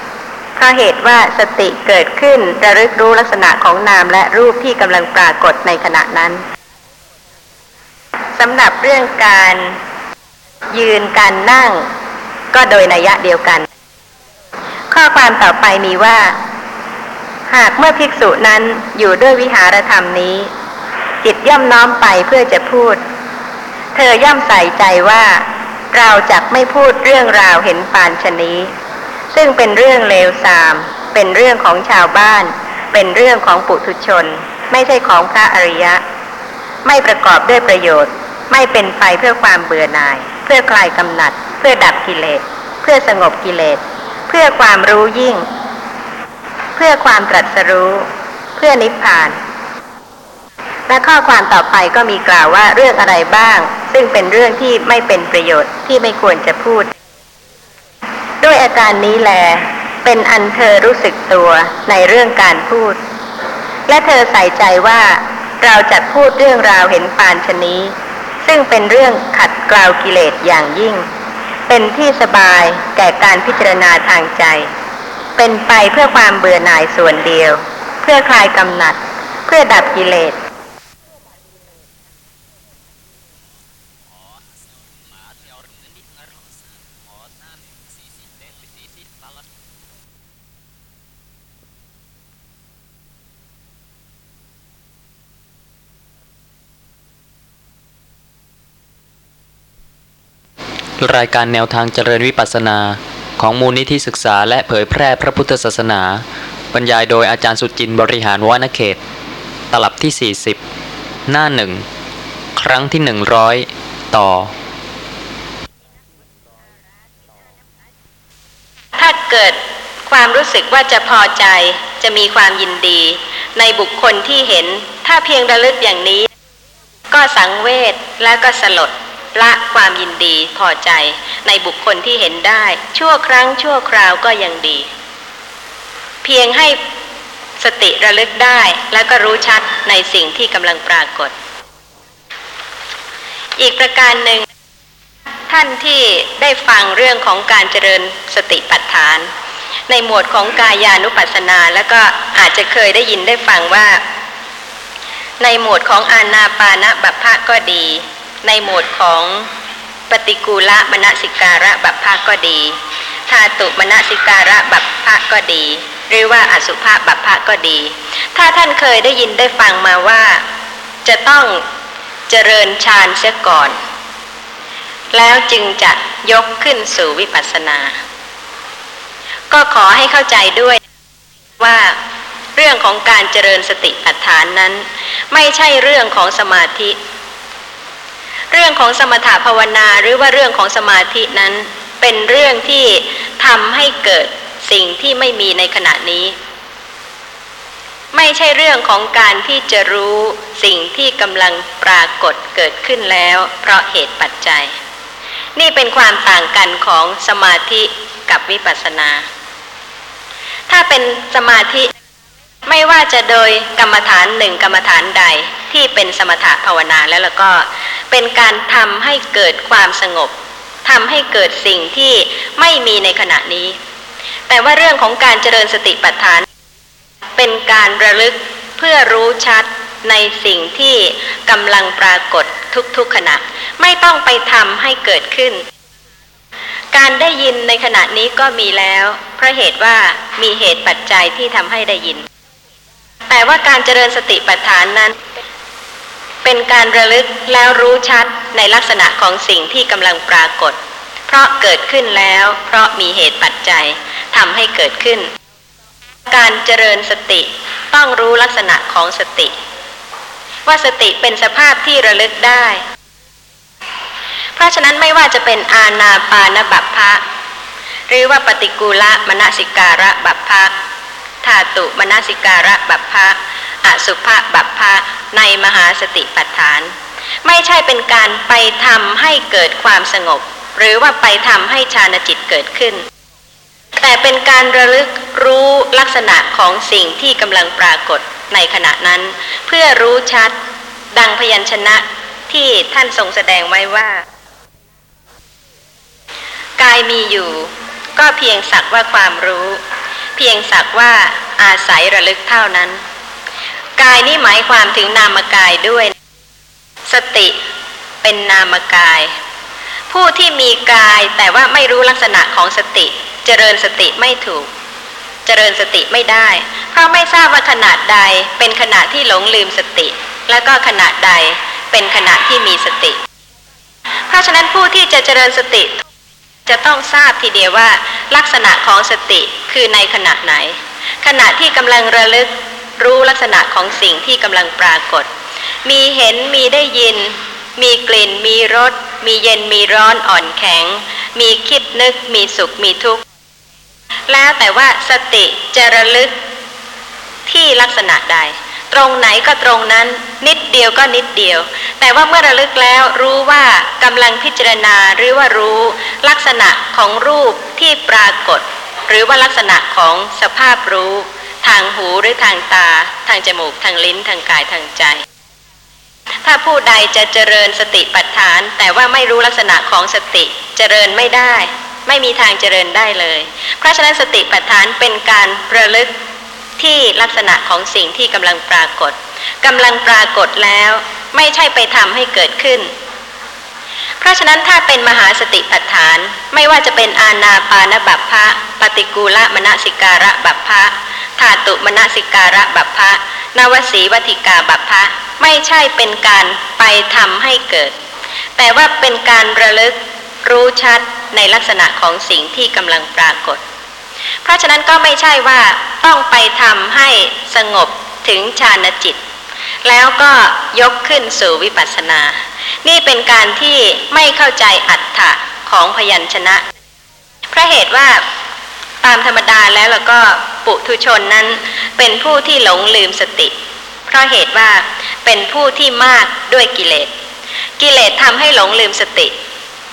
เพราะเหตุว่าสติเกิดขึ้นระลึกรู้ลักษณะของนามและรูปที่กำลังปรากฏในขณะนั้นสำหรับเรื่องการยืนการนั่ง ก็โดยนัยยะเดียวกัน ข้อความต่อไปมีว่า หากเมื่อภิกษุนั้นอยู่ด้วยวิหารธรรมนี้ จิตย่อมน้อมไปเพื่อจะพูด เธอย่อมใส่ใจว่า เราจะไม่พูดเรื่องราวเห็นปานชนี้ ซึ่งเป็นเรื่องเลวทราม เป็นเรื่องของชาวบ้าน เป็นเรื่องของปุถุชน ไม่ใช่ของพระอริยะ ไม่ประกอบด้วยประโยชน์ ไม่เป็นไปเพื่อความเบื่อหน่าย เพื่อคลายกำหนัด เพื่อดับกิเลส เพื่อสงบกิเลส เพื่อความรู้ยิ่ง เพื่อความตรัสรู้ เพื่อนิพพานและข้อความต่อไปก็มีกล่าวว่าเรื่องอะไรบ้าง ซึ่งเป็นเรื่องที่ไม่เป็นประโยชน์ที่ไม่ควรจะพูด ด้วยอาการนี้แล เป็นอันเธอรู้สึกตัวในเรื่องการพูด และเธอใส่ใจว่าเราจะพูดเรื่องราวเห็นปานชนี้ ซึ่งเป็นเรื่องขัดกล่าวกิเลสอย่างยิ่ง เป็นที่สบายแก่การพิจารณาทางใจ เป็นไปเพื่อความเบื่อหน่ายส่วนเดียว เพื่อคลายกำหนัด เพื่อดับกิเลส รายการแนวทางเจริญวิปัสสนา ของมูลนิธิศึกษาและเผยแพร่พระพุทธศาสนา บรรยายโดยอาจารย์สุจินต์บริหารวานเขต ตลับที่ 40 หน้าหนึ่งครั้งที่ 100 ต่อ ถ้าเกิดความรู้สึกว่าจะพอใจจะมีความยินดี ในบุคคลที่เห็นถ้าเพียงระลึกอย่างนี้ ก็สังเวชและก็สลด ละความยินดีพอใจ ในบุคคลที่เห็นได้ ชั่วครั้งชั่วคราวก็ยังดี เพียงให้สติระลึกได้แล้วก็รู้ชัดในสิ่งที่กำลังปรากฏ อีกประการหนึ่ง ท่านที่ได้ฟังเรื่องของการเจริญสติปัฏฐาน ในหมวดของกายานุปัสสนา แล้วก็อาจจะเคยได้ยินได้ฟังว่า ในหมวดของอานาปานะบัพพะก็ดี ในหมวดของปฏิกูละมณสิการะบัพพะก็ดีธาตุมณสิการะบัพพะก็ดี หรือว่าอสุภะบัพพะก็ดี ถ้าท่านเคยได้ยินได้ฟังมาว่า จะต้องเจริญฌานเสียก่อน แล้วจึงจะยกขึ้นสู่วิปัสสนา ก็ขอให้เข้าใจด้วยว่าเรื่องของการเจริญสติปัฏฐานนั้น ไม่ใช่เรื่องของสมาธิ เรื่องของสมถภาวนาหรือว่าเรื่องของสมาธินั้น เป็นเรื่องที่ทำให้เกิดสิ่งที่ไม่มีในขณะนี้ ไม่ใช่เรื่องของการที่จะรู้สิ่งที่กำลังปรากฏเกิดขึ้นแล้ว เพราะเหตุปัจจัย นี่เป็นความต่างกันของสมาธิกับวิปัสสนา ถ้าเป็นสมาธิ ไม่ว่าจะโดยกรรมฐานหนึ่งกรรมฐานใดที่เป็นสมถะภาวนาแล้วแล้วก็เป็นการทำให้เกิดความสงบทำให้เกิดสิ่งที่ไม่มีในขณะนี้ แต่ว่าเรื่องของการเจริญสติปัฏฐาน เป็นการระลึกเพื่อรู้ชัดในสิ่งที่กำลังปรากฏทุกๆขณะ ไม่ต้องไปทำให้เกิดขึ้น การได้ยินในขณะนี้ก็มีแล้ว เพราะเหตุว่ามีเหตุปัจจัยที่ทำให้ได้ยิน แต่ว่าการเจริญสติปัฏฐานนั้น เป็นการระลึกแล้วรู้ชัดในลักษณะของสิ่งที่กำลังปรากฏ เพราะเกิดขึ้นแล้ว เพราะมีเหตุปัจจัยทำให้เกิดขึ้น การเจริญสติต้องรู้ลักษณะของสติ ว่าสติเป็นสภาพที่ระลึกได้ เพราะฉะนั้นไม่ว่าจะเป็นอาณาปานบัพพะหรือว่าปฏิกูละมณสิการะบัพพะ ธาตุมณสิการะบัพพะอสุภะบัพพะในมหาสติปัฏฐาน ไม่ใช่เป็นการไปทำให้เกิดความสงบ หรือว่าไปทำให้ฌานจิตเกิดขึ้น แต่เป็นการระลึกรู้ลักษณะของสิ่งที่กำลังปรากฏในขณะนั้น เพื่อรู้ชัดดังพยัญชนะที่ท่านทรงแสดงไว้ว่า กายมีอยู่ ก็เพียงสักว่าความรู้ เพียงสักว่าอาศัยระลึกเท่านั้น กายนี่หมายความถึงนามกายด้วย สติเป็นนามกาย ผู้ที่มีกายแต่ว่าไม่รู้ลักษณะของสติ เจริญสติไม่ถูก เจริญสติไม่ได้ เพราะไม่ทราบว่าขนาดใดเป็นขณะที่หลงลืมสติ แล้วก็ขณะใดเป็นขณะที่มีสติ เพราะฉะนั้นผู้ที่จะเจริญสติ จะต้องทราบทีเดียวว่า ลักษณะของสติ คือในขณะไหน ขณะที่กำลังระลึกรู้ลักษณะของสิ่งที่กำลังปรากฏ มีเห็นมีได้ยิน มีกลิ่น มีรส มีเย็นมีร้อนอ่อนแข็ง มีคิดนึก มีสุขมีทุกข์ แล้วแต่ว่าสติจะระลึกที่ลักษณะใด ตรงไหนก็ตรงนั้นนิดเดียวก็นิดเดียว แต่ว่าเมื่อระลึกแล้วรู้ว่ากำลังพิจารณาหรือว่ารู้ลักษณะของรูปที่ปรากฏ หรือว่าลักษณะของสภาพรู้ ทางหูหรือทางตา ทางจมูกทางลิ้นทางกายทางใจ ถ้าผู้ใดจะเจริญสติปัฏฐาน แต่ว่าไม่รู้ลักษณะของสติเจริญไม่ได้ ไม่มีทางเจริญได้เลย เพราะฉะนั้นสติปัฏฐานเป็นการประลึกที่ลักษณะของสิ่งที่กำลังปรากฏกำลังปรากฏแล้ว ไม่ใช่ไปทำให้เกิดขึ้น เพราะฉะนั้นถ้าเป็นมหาสติปัฏฐานไม่ว่าจะเป็นอาณาปานบัพพะปฏิกูลมณสิการะบัพพะธาตุมณสิการะบัพพะนวสีวัติกาบัพพะไม่ใช่เป็นการไปทำให้เกิด แต่ว่าเป็นการระลึกรู้ชัดในลักษณะของสิ่งที่กำลังปรากฏ เพราะฉะนั้นก็ไม่ใช่ว่าต้องไปทำให้สงบถึงฌานจิต แล้วก็ยกขึ้นสู่วิปัสสนา นี่เป็นการที่ไม่เข้าใจอัตถะของพยัญชนะเพราะเหตุว่าตามธรรมดาแล้วแล้วก็ปุถุชนนั้นเป็นผู้ที่หลงลืมสติ เพราะเหตุว่าเป็นผู้ที่มากด้วยกิเลส กิเลสทำให้หลงลืมสติ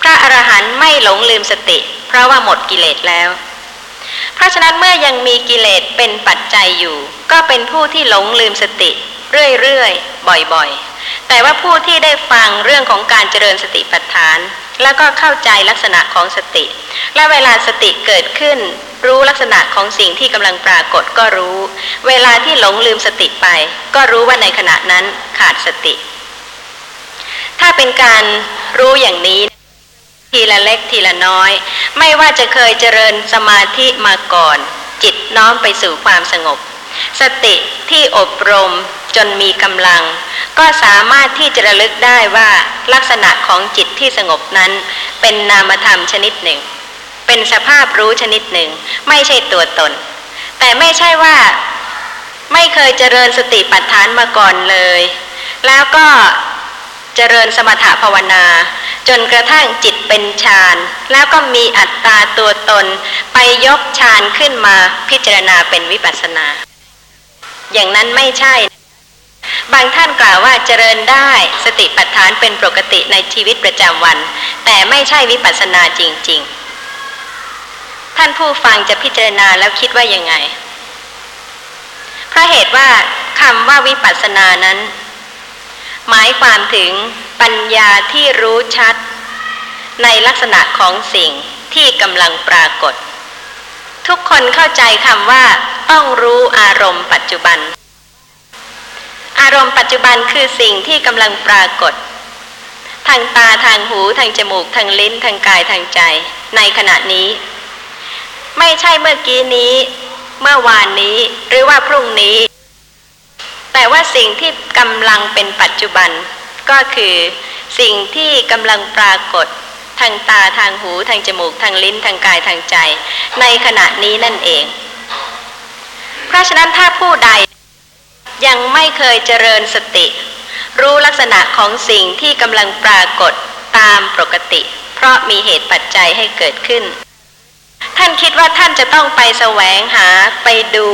พระอรหันต์ไม่หลงลืมสติ เพราะว่าหมดกิเลสแล้ว เพราะฉะนั้นเมื่อยังมีกิเลสเป็นปัจจัยอยู่ ก็เป็นผู้ที่หลงลืมสติ เรื่อยๆ บ่อยๆ แต่ว่าผู้ที่ได้ฟังเรื่องของการเจริญสติปัฏฐาน แล้วก็เข้าใจลักษณะของสติ และเวลาสติเกิดขึ้น รู้ลักษณะของสิ่งที่กำลังปรากฏก็รู้ เวลาที่หลงลืมสติไป ก็รู้ว่าในขณะนั้นขาดสติ ถ้าเป็นการรู้อย่างนี้ทีละเล็กทีละน้อย ไม่ว่าจะเคยเจริญสมาธิมาก่อน จิตน้อมไปสู่ความสงบ สติที่อบรมจนมีกำลัง ก็สามารถที่จะระลึกได้ว่าลักษณะของจิตที่สงบนั้น เป็นนามธรรมชนิดหนึ่ง เป็นสภาพรู้ชนิดหนึ่ง ไม่ใช่ตัวตน แต่ไม่ใช่ว่าไม่เคยเจริญสติปัฏฐานมาก่อนเลย แล้วก็เจริญสมถภาวนา จนกระทั่งจิตเป็นฌานแล้วก็มีอัตตาตัวตน ไปยกฌานขึ้นมาพิจารณาเป็นวิปัสสนา อย่างนั้นไม่ใช่ บางท่านกล่าวว่าเจริญได้สติปัฏฐานเป็นปกติในชีวิตประจำวัน แต่ไม่ใช่วิปัสสนาจริง ๆ ท่านผู้ฟังจะพิจารณาแล้วคิดว่ายังไงเพราะเหตุว่าคำว่าวิปัสสนานั้น หมายความถึงปัญญาที่รู้ชัด ในลักษณะของสิ่งที่กำลังปรากฏ ทุกคนเข้าใจคำว่า ต้องรู้อารมณ์ปัจจุบัน อารมณ์ปัจจุบันคือสิ่งที่กำลังปรากฏ ทางตาทางหูทางจมูกทางลิ้นทางกายทางใจ ในขณะนี้ ไม่ใช่เมื่อกี้นี้ เมื่อวานนี้หรือว่าพรุ่งนี้ แต่ว่าสิ่งที่กำลังเป็นปัจจุบัน ก็คือ สิ่งที่กำลังปรากฏ ทางตาทางหูทางจมูกทางลิ้นทางกายทางใจ ในขณะนี้นั่นเอง เพราะฉะนั้นถ้าผู้ใดยังไม่เคยเจริญสติ รู้ลักษณะของสิ่งที่กำลังปรากฏตามปกติ เพราะมีเหตุปัจจัยให้เกิดขึ้น ท่านคิดว่าท่านจะต้องไปแสวงหาไปดู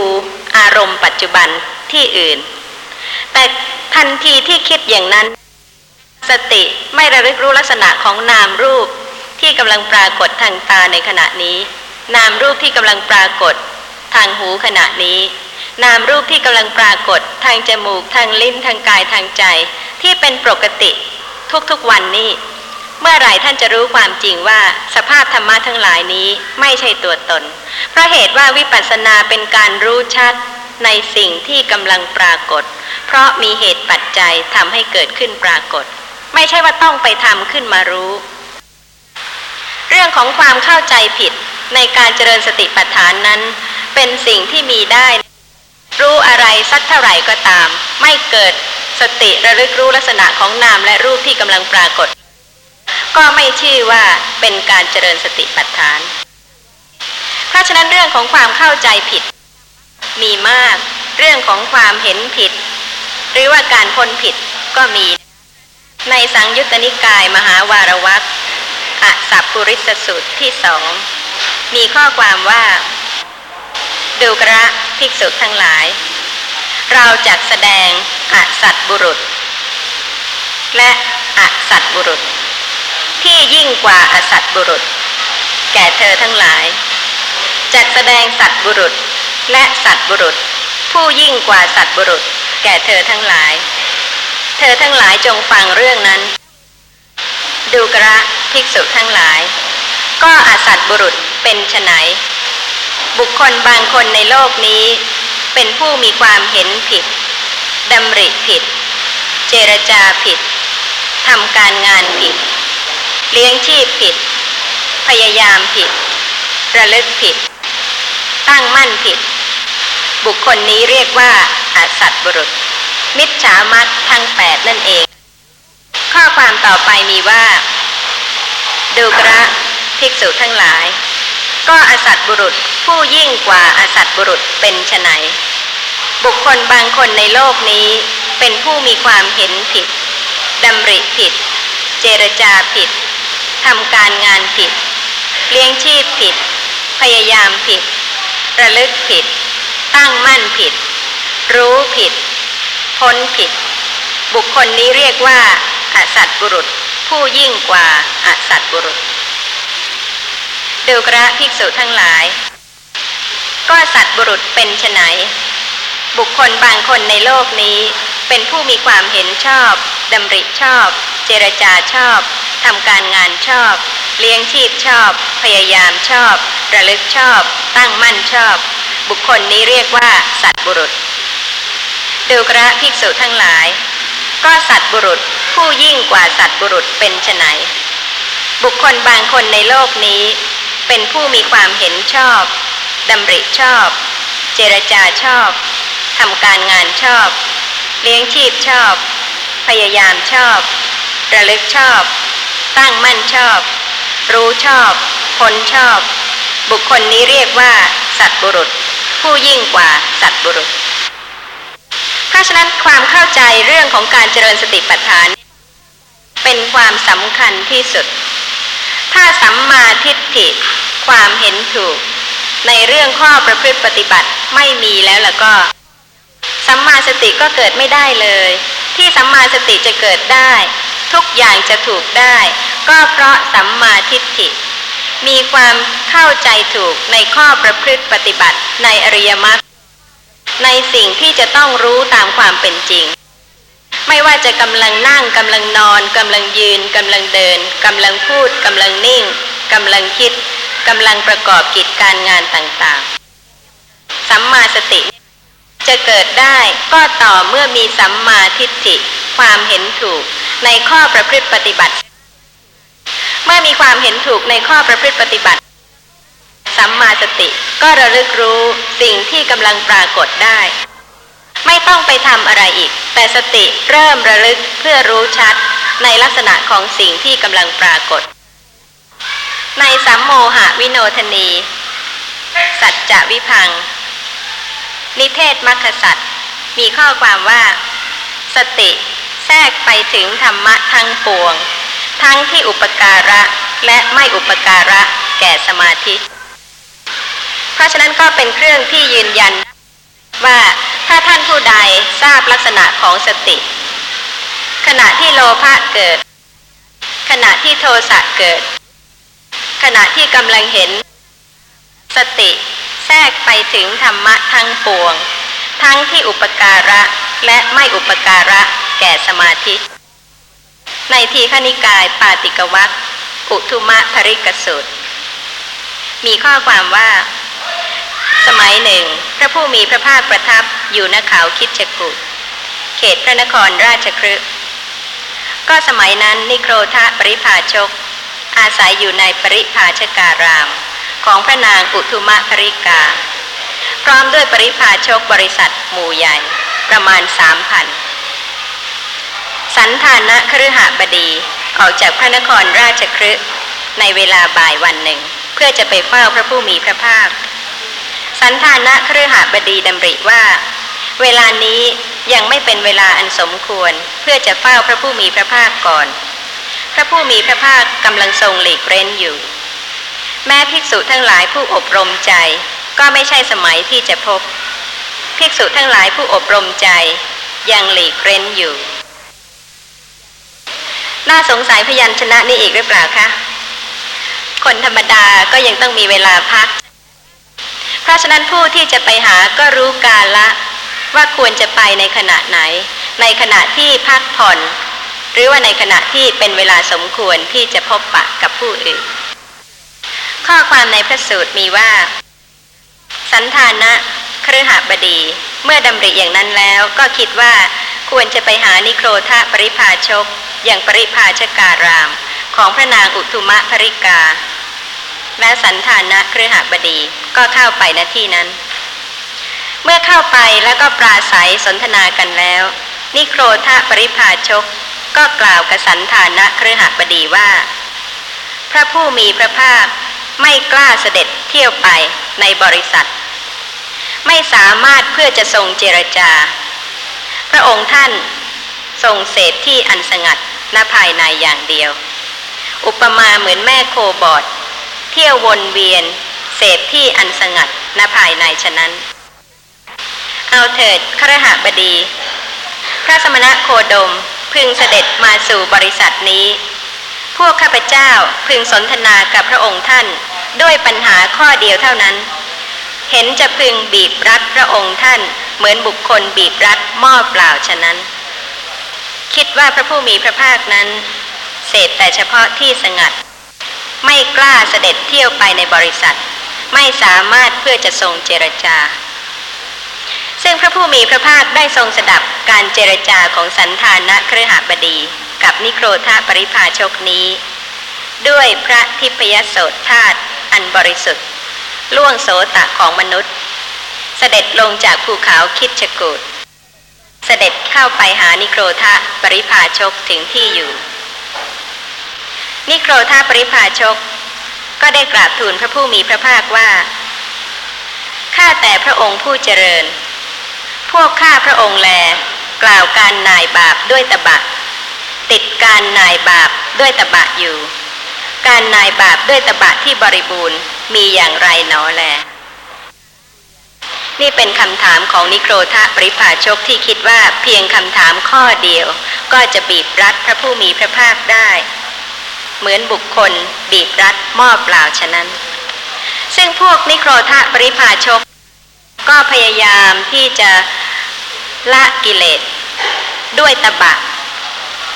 อารมณ์ปัจจุบันที่อื่น แต่ทันทีที่คิดอย่างนั้น สติไม่ระลึกรู้ลักษณะของนามรูปที่กำลังปรากฏทางตาในขณะนี้ นามรูปที่กำลังปรากฏทางหูขณะนี้ นามรูปที่กำลังปรากฏทางจมูกทางลิ้นทางกายทางใจ ที่เป็นปกติทุกๆวันนี้ เมื่อไหร่ท่านจะรู้ความจริงว่าสภาพธรรมะทั้งหลายนี้ไม่ใช่ตัวตน เพราะเหตุว่าวิปัสสนาเป็นการรู้ชัดในสิ่งที่กำลังปรากฏ เพราะมีเหตุปัจจัยทำให้เกิดขึ้นปรากฏ ไม่ใช่ว่าต้องไปทำขึ้นมารู้ เรื่องของความเข้าใจผิดในการเจริญสติปัฏฐานนั้น เป็นสิ่งที่มีได้ รู้อะไรสักเท่าไหร่ก็ตาม ไม่เกิดสติระลึกรู้ลักษณะของนามและรูปที่กำลังปรากฏ ก็ไม่ชื่อว่าเป็นการเจริญสติปัฏฐาน เพราะฉะนั้นเรื่องของความเข้าใจผิด มีมาก เรื่องของความเห็นผิด หรือว่าการพ้นผิดก็มี ในสังยุตตนิกายมหาวารวักอสัพปุริสสูตรที่สอง มีข้อความว่า ดูกระภิกษุทั้งหลาย เราจักแสดงอสัตบุรุษ และอสัตบุรุษ ที่ยิ่งกว่าอสัตบุรุษ แก่เธอทั้งหลายจัดแสดงสัตบุรุษ และสัตบุรุษ ผู้ยิ่งกว่าสัตบุรุษ แก่เธอทั้งหลาย เธอทั้งหลายจงฟังเรื่องนั้น ดูกระภิกษุทั้งหลาย ก็อาสัตว์บุรุษเป็นไฉนบุคคลบางคนในโลกนี้ เป็นผู้มีความเห็นผิดดำริผิด เจรจาผิดทำการงานผิด เลี้ยงชีพผิด พยายามผิด ระลึกผิด ตั้งมั่นผิด บุคคลนี้เรียกว่าอาสัตบุรุษ มิจฉามัตทั้งแปดนั่นเอง ข้อความต่อไปมีว่า ดูกระภิกษุทั้งหลาย ก็อสัตบุรุษผู้ยิ่งกว่าอาสัตบุรุษเป็นไฉนบุคคลบางคนในโลกนี้เป็นผู้มีความเห็นผิดดำริผิด เจรจาผิดทำการงานผิด เลี้ยงชีพผิด พยายามผิด ระลึกผิด ตั้งมั่นผิด รู้ผิด พ้นผิด บุคคลนี้เรียกว่าอสัตบุรุษ ผู้ยิ่งกว่าอสัตบุรุษดูกระภิกษุทั้งหลาย ก็สัตบุรุษเป็นไฉนบุคคลบางคนในโลกนี้ เป็นผู้มีความเห็นชอบดำริชอบ เจรจาชอบทำการงานชอบ เลี้ยงชีพชอบ พยายามชอบ ระลึกชอบ ตั้งมั่นชอบ บุคคลนี้เรียกว่าสัตบุรุษ ดูกระภิกษุทั้งหลาย ก็สัตบุรุษผู้ยิ่งกว่าสัตบุรุษเป็นไฉนบุคคลบางคนในโลกนี้ เป็นผู้มีความเห็นชอบดำริชอบ เจรจาชอบทำการงานชอบ เลี้ยงชีพชอบ พยายามชอบ ระลึกชอบ ตั้งมั่นชอบ รู้ชอบพ้นชอบ บุคคลนี้เรียกว่า สัตบุรุษ ผู้ยิ่งกว่าสัตบุรุษ เพราะฉะนั้นความเข้าใจเรื่องของการเจริญสติปัฏฐาน เป็นความสำคัญที่สุด ถ้าสัมมาทิฏฐิความเห็นถูก ในเรื่องข้อประพฤติปฏิบัติไม่มีแล้วล่ะก็สัมมาสติก็เกิดไม่ได้เลย ที่สัมมาสติจะเกิดได้ ทุกอย่างจะถูกได้ ก็เพราะสัมมาทิฏฐิ มีความเข้าใจถูกในข้อประพฤติปฏิบัติในอริยมรรค ในสิ่งที่จะต้องรู้ตามความเป็นจริง ไม่ว่าจะกำลังนั่งกำลังนอนกำลังยืนกำลังเดินกำลังพูดกำลังนิ่งกำลังคิดกำลังประกอบกิจการงานต่างๆ สัมมาสติจะเกิดได้ก็ต่อเมื่อมีสัมมาทิฏฐิความเห็นถูกในข้อประพฤติปฏิบัติ เมื่อมีความเห็นถูกในข้อประพฤติปฏิบัติ สัมมาสติ ก็ระลึกรู้สิ่งที่กำลังปรากฏได้ ไม่ต้องไปทำอะไรอีก แต่สติเริ่มระลึกเพื่อรู้ชัดในลักษณะของสิ่งที่กำลังปรากฏ ในสัมโมหะวิโนทนี สัจจะวิพัง นิเทศมัคคสัตมีข้อความว่า สติแทรกไปถึงธรรมะทั้งปวง ทั้งที่อุปการะและไม่อุปการะแก่สมาธิ เพราะฉะนั้นก็เป็นเครื่องที่ยืนยัน ว่าถ้าท่านผู้ใดทราบลักษณะของสติ ขณะที่โลภะเกิด ขณะที่โทสะเกิด ขณะที่กำลังเห็น สติแทรกไปถึงธรรมะทั้งปวง ทั้งที่อุปการะและไม่อุปการะแก่สมาธิ ในทีฆนิกายปาติกวัคอุทุมะภริกสูตรมีข้อความว่า สมัยหนึ่ง พระผู้มีพระภาคประทับอยู่ณเขาคิดชกุเขตพระนครราชครึก็สมัยนั้นนิโครธะปริภาชก อาศัยอยู่ในปริภาชการาม ของพระนางอุทุมะภริกา พร้อมด้วยปริภาชกบริษัทหมู่ใหญ่ประมาณสามพันสันธานะคฤหบดีออกจากพระนครราชครึในเวลาบ่ายวันหนึ่ง เพื่อจะไปเฝ้าพระผู้มีพระภาค สันธานะคฤหาบดีดำริว่า เวลานี้ยังไม่เป็นเวลาอันสมควรเพื่อจะเฝ้าพระผู้มีพระภาคก่อน พระผู้มีพระภาคกำลังทรงหลีกเร้นอยู่ แม้ภิกษุทั้งหลายผู้อบรมใจ ก็ไม่ใช่สมัยที่จะพบ ภิกษุทั้งหลายผู้อบรมใจ ยังหลีกเร้นอยู่ น่าสงสัยพยัญชนะนี่อีกหรือเปล่าคะ คนธรรมดาก็ยังต้องมีเวลาพัก ราะฉะนั้นผู้ที่จะไปหาก็รู้กาละว่าควรจะไปในขณะไหน ในขณะที่พักผ่อน หรือว่าในขณะที่เป็นเวลาสมควรที่จะพบปะกับผู้อื่น ข้อความในพระสูตรมีว่า สันธานะครหบดี เมื่อดำริอย่างนั้นแล้วก็คิดว่าควรจะไปหานิโครธาปริพาชก อย่างปริพาชการาม ของพระนางอุทุมะภริกา และสันธานะครือหบดีก็เข้าไปณที่นั้น เมื่อเข้าไปแล้วก็ปราศัยสนทนากันแล้ว นิโครธาปริพาชกก็กล่าวกับสันธานะครือหบดีว่า พระผู้มีพระภาคไม่กล้าเสด็จเที่ยวไปในบริษัท ไม่สามารถเพื่อจะทรงเจรจา พระองค์ท่านทรงเสพที่อันสงัดณภายในอย่างเดียว อุปมาเหมือนแม่โคบอด เที่ยววนเวียน เสพที่อันสงัดณภายในฉะนั้น เอาเถิดครหบดี พระสมณะโคดมพึงเสด็จมาสู่บริษัทนี้ พวกข้าพเจ้าพึงสนทนากับพระองค์ท่านด้วยปัญหาข้อเดียวเท่านั้น เห็นจะพึงบีบรัดพระองค์ท่านเหมือนบุคคลบีบรัดหม้อเปล่าฉะนั้น คิดว่าพระผู้มีพระภาคนั้น เสพแต่เฉพาะที่สงัด ไม่กล้าเสด็จเที่ยวไปในบริษัท ไม่สามารถเพื่อจะทรงเจรจา ซึ่งพระผู้มีพระภาคได้ทรงสดับการเจรจาของสันธานะเครือหบดี กับนิโครธาปริพาชกนี้ ด้วยพระทิพยโสตธาตอันบริสุทธิ์ ล่วงโสตะของมนุษย์ เสด็จลงจากภูเขาคิดชกูดเสด็จเข้าไปหานิโครธาปริพาชกถึงที่อยู่ นิโครธาปริพาชก ก็ได้กราบทูลพระผู้มีพระภาคว่า ข้าแต่พระองค์ผู้เจริญ พวกข้าพระองค์แล กล่าวการนายบาปด้วยตบะ ติดการนายบาปด้วยตบะอยู่ การนายบาปด้วยตบะที่บริบูรณ์มีอย่างไรหนอแล นี่เป็นคำถามของนิโครธาปริภาชกที่คิดว่าเพียงคำถามข้อเดียว ก็จะบีบรัดพระผู้มีพระภาคได้ เหมือนบุคคล บีบรัดหม้อเปล่าฉะนั้น ซึ่งพวกนิโครธาปริภาชก ก็พยายามที่จะละกิเลส ด้วยตบะ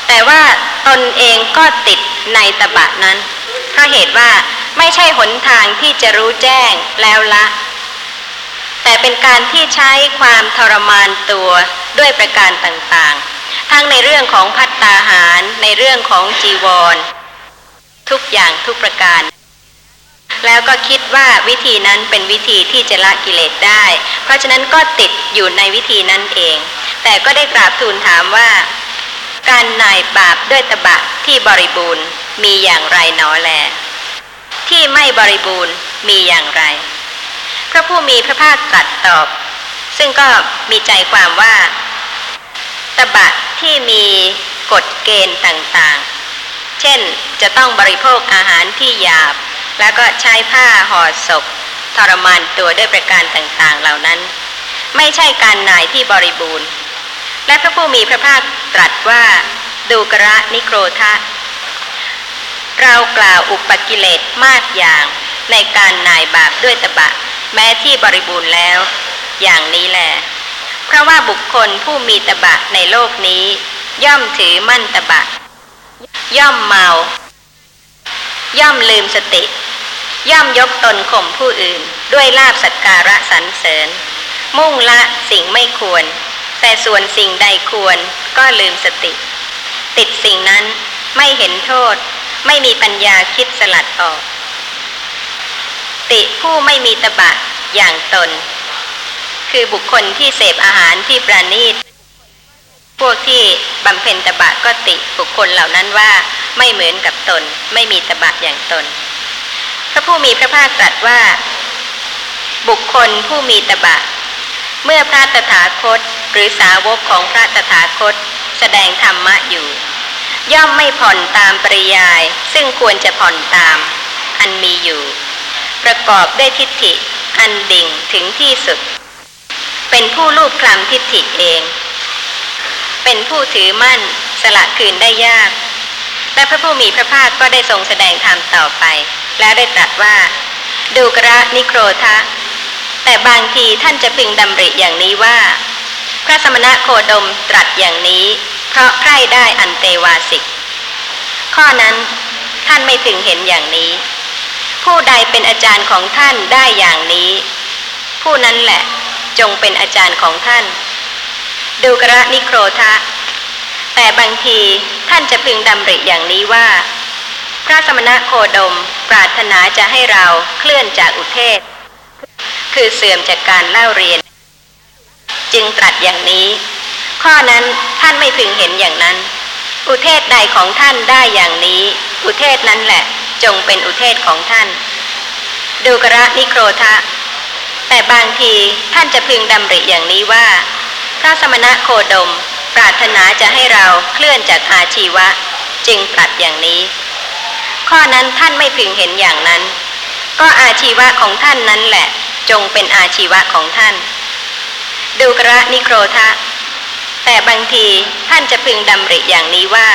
แต่ว่าตนเองก็ติดในตบะนั้นเพราะเหตุว่าไม่ใช่หนทางที่จะรู้แจ้งแล้วละ แต่เป็นการที่ใช้ความทรมานตัวด้วยประการต่างๆ ทั้งในเรื่องของพัตตาหารในเรื่องของจีวร ทุกอย่างทุกประการ แล้วก็คิดว่าวิธีนั้นเป็นวิธีที่จะละกิเลสได้ เพราะฉะนั้นก็ติดอยู่ในวิธีนั้นเอง แต่ก็ได้กราบทูลถามว่า การนายบาปด้วยตบะที่บริบูรณ์มีอย่างไรหนอแล ที่ไม่บริบูรณ์มีอย่างไร พระผู้มีพระภาคตรัสตอบ ซึ่งก็มีใจความว่าตบะที่มีกฎเกณฑ์ต่างๆ เช่น จะต้องบริโภคอาหารที่หยาบ แล้วก็ใช้ผ้าห่อศพทรมานตัวด้วยประการต่างๆเหล่านั้น ไม่ใช่การนายที่บริบูรณ์ และพระผู้มีพระภาคตรัสว่าดูกระนิโครธะเรากล่าวอุปกิเลสมากอย่างในการนายบาปด้วยตบะ แม้ที่บริบูรณ์แล้ว อย่างนี้แหละเพราะว่าบุคคลผู้มีตบะในโลกนี้ ย่อมถือมั่นตบะ ย่อมเมา ย่อมลืมสติ ย่อมยกตนข่มผู้อื่น ด้วยลาบสักการะสรรเสริญ มุ่งละสิ่งไม่ควร แต่ส่วนสิ่งใดควรก็ลืมสติ ติดสิ่งนั้นไม่เห็นโทษ ไม่มีปัญญาคิดสลัดออก ติผู้ไม่มีตบะอย่างตน คือบุคคลที่เสพอาหารที่ประณีต พวกที่บำเพ็ญตบะก็ติบุคคลเหล่านั้นว่าไม่เหมือนกับตน ไม่มีตบะอย่างตน พระผู้มีพระภาคตรัสว่า บุคคลผู้มีตบะ เมื่อพระตถาคตหรือสาวกของพระตถาคต แสดงธรรมะอยู่ ย่อมไม่ผ่อนตามปริยาย ซึ่งควรจะผ่อนตาม อันมีอยู่ ประกอบด้วยทิฏฐิอันดิ่งถึงที่สุด เป็นผู้ลูบคลำทิฏฐิเอง เป็นผู้ถือมั่นสละคืนได้ยาก และพระผู้มีพระภาคก็ได้ทรงแสดงธรรมต่อไป แล้วได้ตรัสว่า ดูกระนิโครธะแต่บางทีท่านจะพึงดำริอย่างนี้ว่า พระสมณะโคดมตรัสอย่างนี้ เพราะใกล้ได้อันเตวาสิก ข้อนั้นท่านไม่ถึงเห็นอย่างนี้ ผู้ใดเป็นอาจารย์ของท่านได้อย่างนี้ ผู้นั้นแหละจงเป็นอาจารย์ของท่าน ดูกระนิโครทะ แต่บางทีท่านจะพึงดำริอย่างนี้ว่า พระสมณะโคดมปรารถนาจะให้เราเคลื่อนจากอุเทศ คือเสื่อมจากการเล่าเรียน จึงตรัสอย่างนี้ ข้อนั้นท่านไม่พึงเห็นอย่างนั้น อุเทศใดของท่านได้อย่างนี้ อุเทศนั้นแหละจงเป็นอุเทศของท่าน ดูกระนิโครทะ แต่บางทีท่านจะพึงดำริอย่างนี้ว่า ระสมณะโคดม ปรารถนาจะให้เราเคลื่อนจากอาชีวะ จึงตรัสอย่างนี้ ข้อนั้นท่านไม่พึงเห็นอย่างนั้น ก็อาชีวะของท่านนั้นแหละ จงเป็นอาชีวะของท่าน ดูกระนิโครทะ แต่บางทีท่านจะพึงดำริอย่างนี้ว่า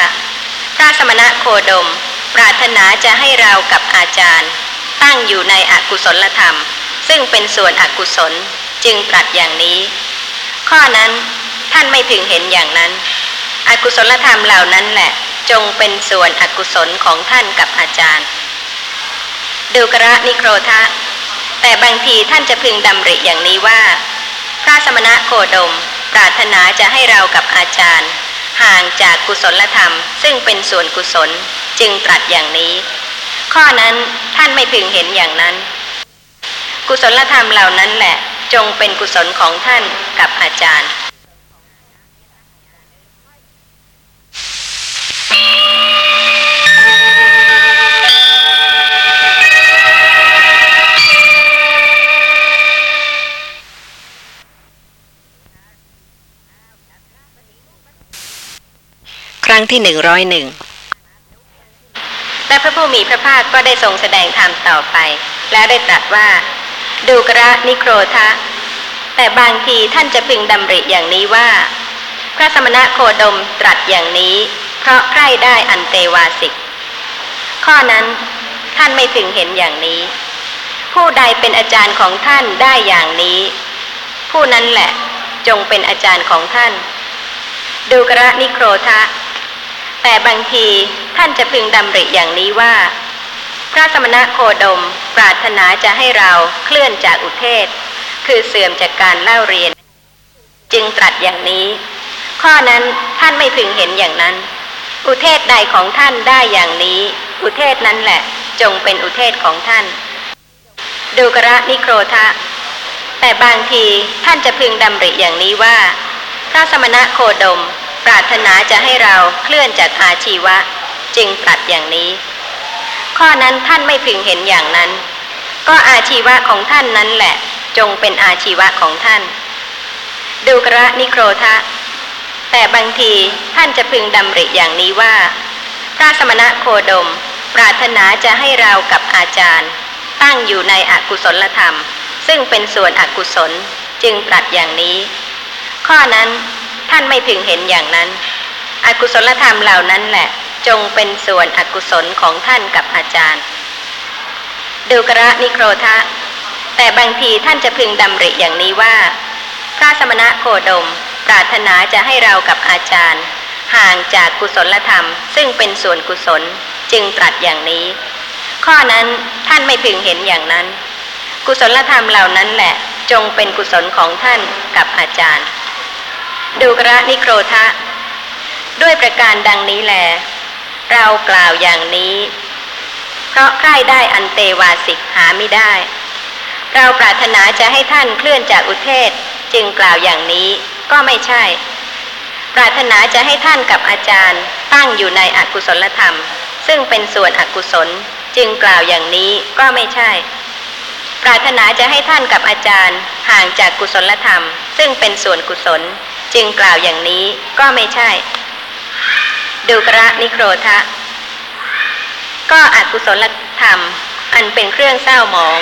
พระสมณะโคดม ปรารถนาจะให้เรากับอาจารย์ ตั้งอยู่ในอกุศลธรรม ซึ่งเป็นส่วนอกุศลจึงตรัสอย่างนี้ ข้อนั้นท่านไม่พึงเห็นอย่างนั้น อกุศลธรรมเหล่านั้นแหละ จงเป็นส่วนอกุศลของท่านกับอาจารย์ ดูกระนิโครทะ แต่บางทีท่านจะพึงดำริอย่างนี้ว่า พระสมณะโคดม ปรารถนาจะให้เรากับอาจารย์ ห่างจากกุศลธรรม ซึ่งเป็นส่วนกุศลจึงตรัสอย่างนี้ ข้อนั้นท่านไม่พึงเห็นอย่างนั้น กุศลธรรมเหล่านั้นแหละ จงเป็นกุศลของท่านกับอาจารย์ครั้งที่หนึ่งร้อยหนึ่งและพระผู้มีพระภาคก็ได้ทรงแสดงธรรมต่อไป แล้วได้ตรัสว่า ดูกระนิโครทะ แต่บางทีท่านจะพึงดำริอย่างนี้ว่า พระสมณะโคดมตรัสอย่างนี้ เพราะใคร่ได้อันเตวาสิก ข้อนั้นท่านไม่พึงเห็นอย่างนี้ ผู้ใดเป็นอาจารย์ของท่านได้อย่างนี้ ผู้นั้นแหละจงเป็นอาจารย์ของท่าน ดูกระนิโครทะ แต่บางทีท่านจะพึงดำริอย่างนี้ว่า พระสมณะโคดม ปรารถนาจะให้เราเคลื่อนจากอุเทศ คือเสื่อมจากการเล่าเรียน จึงตรัสอย่างนี้ ข้อนั้นท่านไม่พึงเห็นอย่างนั้น อุเทศใดของท่านได้อย่างนี้ อุเทศนั้นแหละ จงเป็นอุเทศของท่าน ดูกระนิโครทะ แต่บางทีท่านจะพึงดำริอย่างนี้ว่า พระสมณะโคดม ปรารถนาจะให้เราเคลื่อนจากอาชีวะ จึงตรัสอย่างนี้ ข้อนั้นท่านไม่พึงเห็นอย่างนั้น ก็อาชีวะของท่านนั้นแหละ จงเป็นอาชีวะของท่าน ดูกระนิโครทะ แต่บางทีท่านจะพึงดำริอย่างนี้ว่า พระสมณะโคดม ปรารถนาจะให้เรากับอาจารย์ ตั้งอยู่ในอกุศลธรรม ซึ่งเป็นส่วนอกุศลจึงตรัสอย่างนี้ ข้อนั้นท่านไม่พึงเห็นอย่างนั้น อกุศลธรรมเหล่านั้นแหละ จงเป็นส่วนอกุศลของท่านกับอาจารย์ดูกระนิโครทะ แต่บางทีท่านจะพึงดำริอย่างนี้ว่า พระสมณะโคดม ปรารถนาจะให้เรากับอาจารย์ ห่างจากกุศลธรรม ซึ่งเป็นส่วนกุศลจึงตรัสอย่างนี้ ข้อนั้นท่านไม่พึงเห็นอย่างนั้น กุศลธรรมเหล่านั้นแหละ จงเป็นกุศลของท่านกับอาจารย์ ดูกระนิโครทะ ด้วยประการดังนี้แล เรากล่าวอย่างนี้ เพราะใคร่ได้อันเตวาสิกหาไม่ได้ เราปรารถนาจะให้ท่านเคลื่อนจากอุเทศจึงกล่าวอย่างนี้ก็ไม่ใช่ ปรารถนาจะให้ท่านกับอาจารย์ตั้งอยู่ในอกุศลธรรม ซึ่งเป็นส่วนอกุศลจึงกล่าวอย่างนี้ก็ไม่ใช่ ปรารถนาจะให้ท่านกับอาจารย์ห่างจากกุศลธรรม ซึ่งเป็นส่วนกุศล จึงกล่าวอย่างนี้ก็ไม่ใช่ ดูกระนิโครทะ ก็อกุศลธรรม อันเป็นเครื่องเศร้าหมอง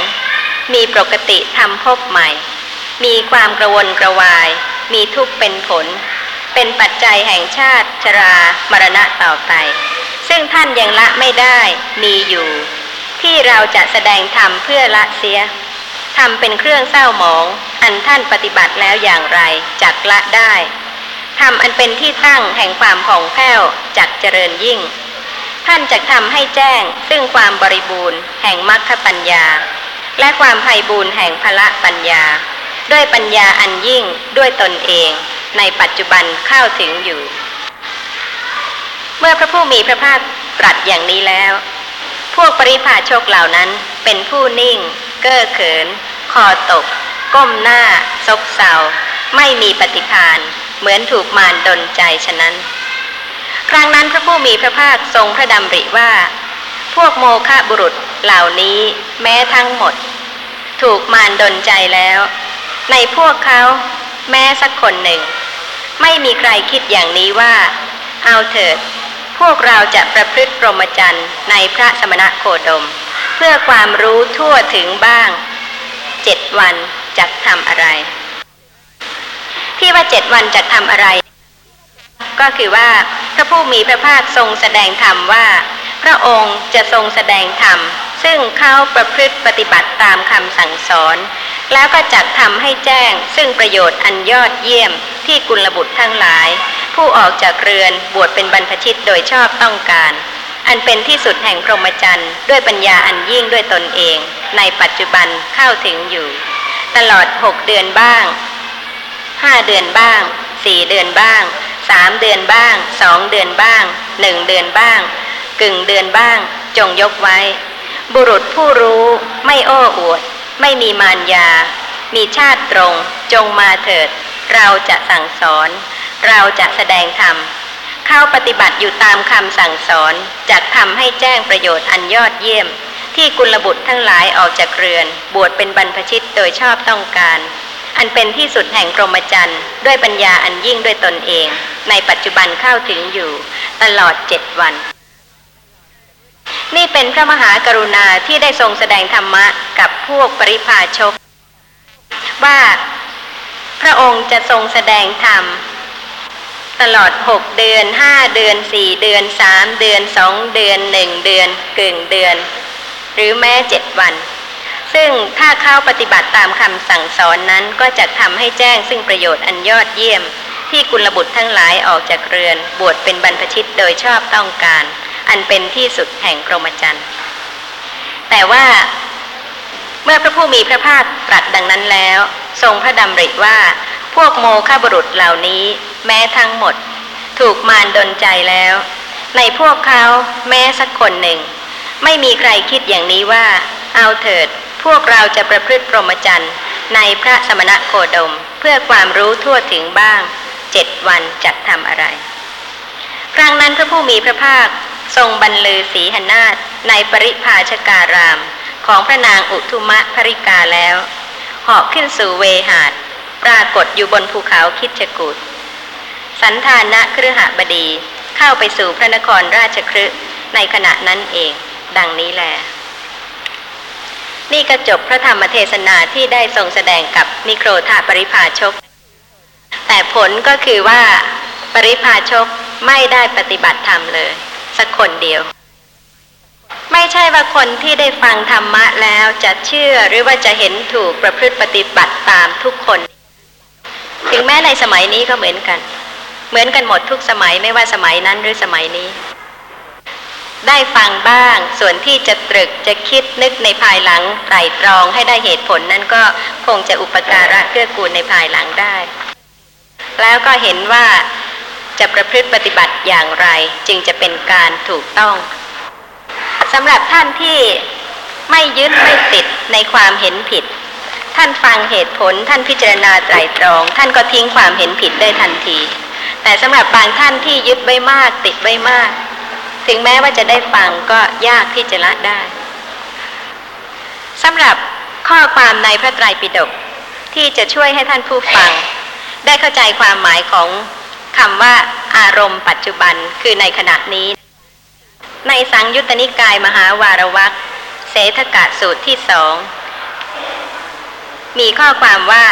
มีปกติทำพบใหม่ มีความกระวนกระวาย มีทุกข์เป็นผล เป็นปัจจัยแห่งชาติ ชรามรณะต่อไป ซึ่งท่านยังละไม่ได้มีอยู่ ที่เราจะแสดงธรรมเพื่อละเสียทำเป็นเครื่องเศร้าหมอง อันท่านปฏิบัติแล้วอย่างไรจักละได้ ทำอันเป็นที่ตั้งแห่งความผ่องแผ้วจักเจริญยิ่ง ท่านจะทำให้แจ้งซึ่งความบริบูรณ์แห่งมรรคปัญญา และความไพ่บูรณ์แห่งพละปัญญา ด้วยปัญญาอันยิ่งด้วยตนเองในปัจจุบันเข้าถึงอยู่ เมื่อพระผู้มีพระภาคตรัสอย่างนี้แล้ว พวกปริพาชกเหล่านั้นเป็นผู้นิ่ง เก้อเขิน คอตก ก้มหน้า ซบเซาไม่มีปฏิภาณ เหมือนถูกมารดนใจฉะนั้น ครั้งนั้นพระผู้มีพระภาคทรงพระดำริว่า พวกโมฆะบุรุษเหล่านี้แม้ทั้งหมด ถูกมารดนใจแล้ว ในพวกเขาแม้สักคนหนึ่ง ไม่มีใครคิดอย่างนี้ว่า เอาเถิด พวกเราจะประพฤติพรมจรรย์ในพระสมณะโคดม เพื่อความรู้ทั่วถึงบ้าง เจ็ดวันจะทำอะไร ที่ว่าเจ็ดวันจะทำอะไร ก็คือว่าพระผู้มีพระภาคทรงแสดงธรรมว่า พระองค์จะทรงแสดงธรรม ซึ่งเขาประพฤติปฏิบัติตามคำสั่งสอน แล้วก็จักทำให้แจ้ง ซึ่งประโยชน์อันยอดเยี่ยมที่กุลบุตรทั้งหลาย ผู้ออกจากเรือนบวชเป็นบรรพชิตโดยชอบต้องการอันเป็นที่สุดแห่งพรหมจรรย์ด้วยปัญญาอันยิ่งด้วยตนเอง ในปัจจุบันเข้าถึงอยู่ ตลอดหกเดือนบ้าง ห้าเดือนบ้างสี่เดือนบ้างสามเดือนบ้างสองเดือนบ้างหนึ่งเดือนบ้าง กึ่งเดือนบ้าง จงยกไว้ บุรุษผู้รู้ไม่โอ้อวด ไม่มีมารยา มีชาติตรง จงมาเถิด เราจะสั่งสอน เราจะแสดงธรรมเข้าปฏิบัติอยู่ตามคำสั่งสอนจะทำให้แจ้งประโยชน์อันยอดเยี่ยม ที่กุลบุตรทั้งหลายออกจากเรือน บวชเป็นบรรพชิตโดยชอบต้องการ อันเป็นที่สุดแห่งพรหมจรรย์ด้วยปัญญาอันยิ่งด้วยตนเอง ในปัจจุบันเข้าถึงอยู่ ตลอดเจ็ดวัน นี่เป็นพระมหากรุณาที่ได้ทรงแสดงธรรมะกับพวกปริพาชก ว่าพระองค์จะทรงแสดงธรรม ตลอดหกเดือนห้าเดือนสี่เดือนสามเดือนสองเดือนหนึ่งเดือนกึ่งเดือน หรือแม้เจ็ดวัน ซึ่งถ้าเข้าปฏิบัติตามคำสั่งสอนนั้นก็จะทำให้แจ้งซึ่งประโยชน์อันยอดเยี่ยม ที่กุลบุตรทั้งหลายออกจากเรือน บวชเป็นบรรพชิตโดยชอบต้องการ อันเป็นที่สุดแห่งพรมจรรย์แต่ว่าเมื่อพระผู้มีพระภาคตรัสดังนั้นแล้ว ทรงพระดำริว่า พวกโมฆะบุรุษเหล่านี้ แม้ทั้งหมด ถูกมารดนใจแล้ว ในพวกเขาแม้สักคนหนึ่ง ไม่มีใครคิดอย่างนี้ว่า เอาเถิด วกเราจะประพฤติพรหมจรรย์ในพระสมณะโคดม เพื่อความรู้ทั่วถึงบ้างเจ็ดวันจะทำอะไร ครั้งนั้นพระผู้มีพระภาคทรงบรรลือสีหนาฏในปริภาชการาม ของพระนางอุทุมะภริกาแล้วเหาะขึ้นสู่เวหาด ปรากฏอยู่บนภูเขาคิดจกูดสันธานะเครือหบดีเข้าไปสู่พระนครราชครึในขณะนั้นเอง ดังนี้แหละ นี่ก็จบพระธรรมเทศนาที่ได้ทรงแสดงกับนิโครธาปริภาชก แต่ผลก็คือว่าปริภาชกไม่ได้ปฏิบัติธรรมเลย สักคนเดียว ไม่ใช่ว่าคนที่ได้ฟังธรรมะแล้วจะเชื่อหรือว่าจะเห็นถูกประพฤติปฏิบัติตามทุกคน ถึงแม้ในสมัยนี้ก็เหมือนกัน เหมือนกันหมดทุกสมัยไม่ว่าสมัยนั้นหรือสมัยนี้ ได้ฟังบ้าง ส่วนที่จะตรึกจะคิดนึกในภายหลังไตรตรองให้ได้เหตุผลนั้นก็คงจะอุปการะเกื้อกูลในภายหลังได้ แล้วก็เห็นว่าจะประพฤติปฏิบัติอย่างไรจึงจะเป็นการถูกต้องสำหรับท่านที่ไม่ยึดไม่ติดในความเห็นผิด ท่านฟังเหตุผล ท่านพิจารณาไตรตรอง ท่านก็ทิ้งความเห็นผิดได้ทันที แต่สำหรับบางท่านที่ยึดไว้มากติดไว้มาก ถึงแม้ว่าจะได้ฟังก็ยากที่จะละได้สำหรับข้อความในพระไตรปิฎกที่จะช่วยให้ท่านผู้ฟัง ได้เข้าใจความหมายของคำว่าอารมณ์ปัจจุบันคือในขณะนี้ ในสังยุตตนิกายมหาวารวักเสถกะสูตรที่สอง มีข้อความว่า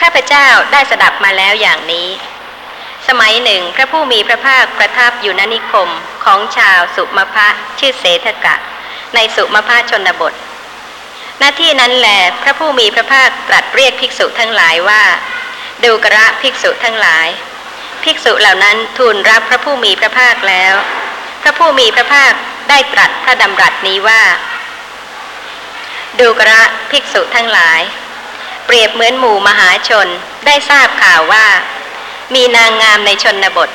ข้าพเจ้าได้สดับมาแล้วอย่างนี้ สมัยหนึ่งพระผู้มีพระภาคประทับอยู่ณนิคมของชาวสุมาพะชื่อเสถกะ ในสุมาพะชนบท หน้าที่นั้นแหละพระผู้มีพระภาคตรัสเรียกภิกษุทั้งหลายว่า ดูกระภิกษุทั้งหลาย ภิกษุเหล่านั้นทูลรับพระผู้มีพระภาคแล้ว พระผู้มีพระภาคได้ตรัสพระดำรัสนี้ว่า ดูกระภิกษุทั้งหลาย เปรียบเหมือนหมู่มหาชนได้ทราบข่าวว่า มีนางงามในชนบท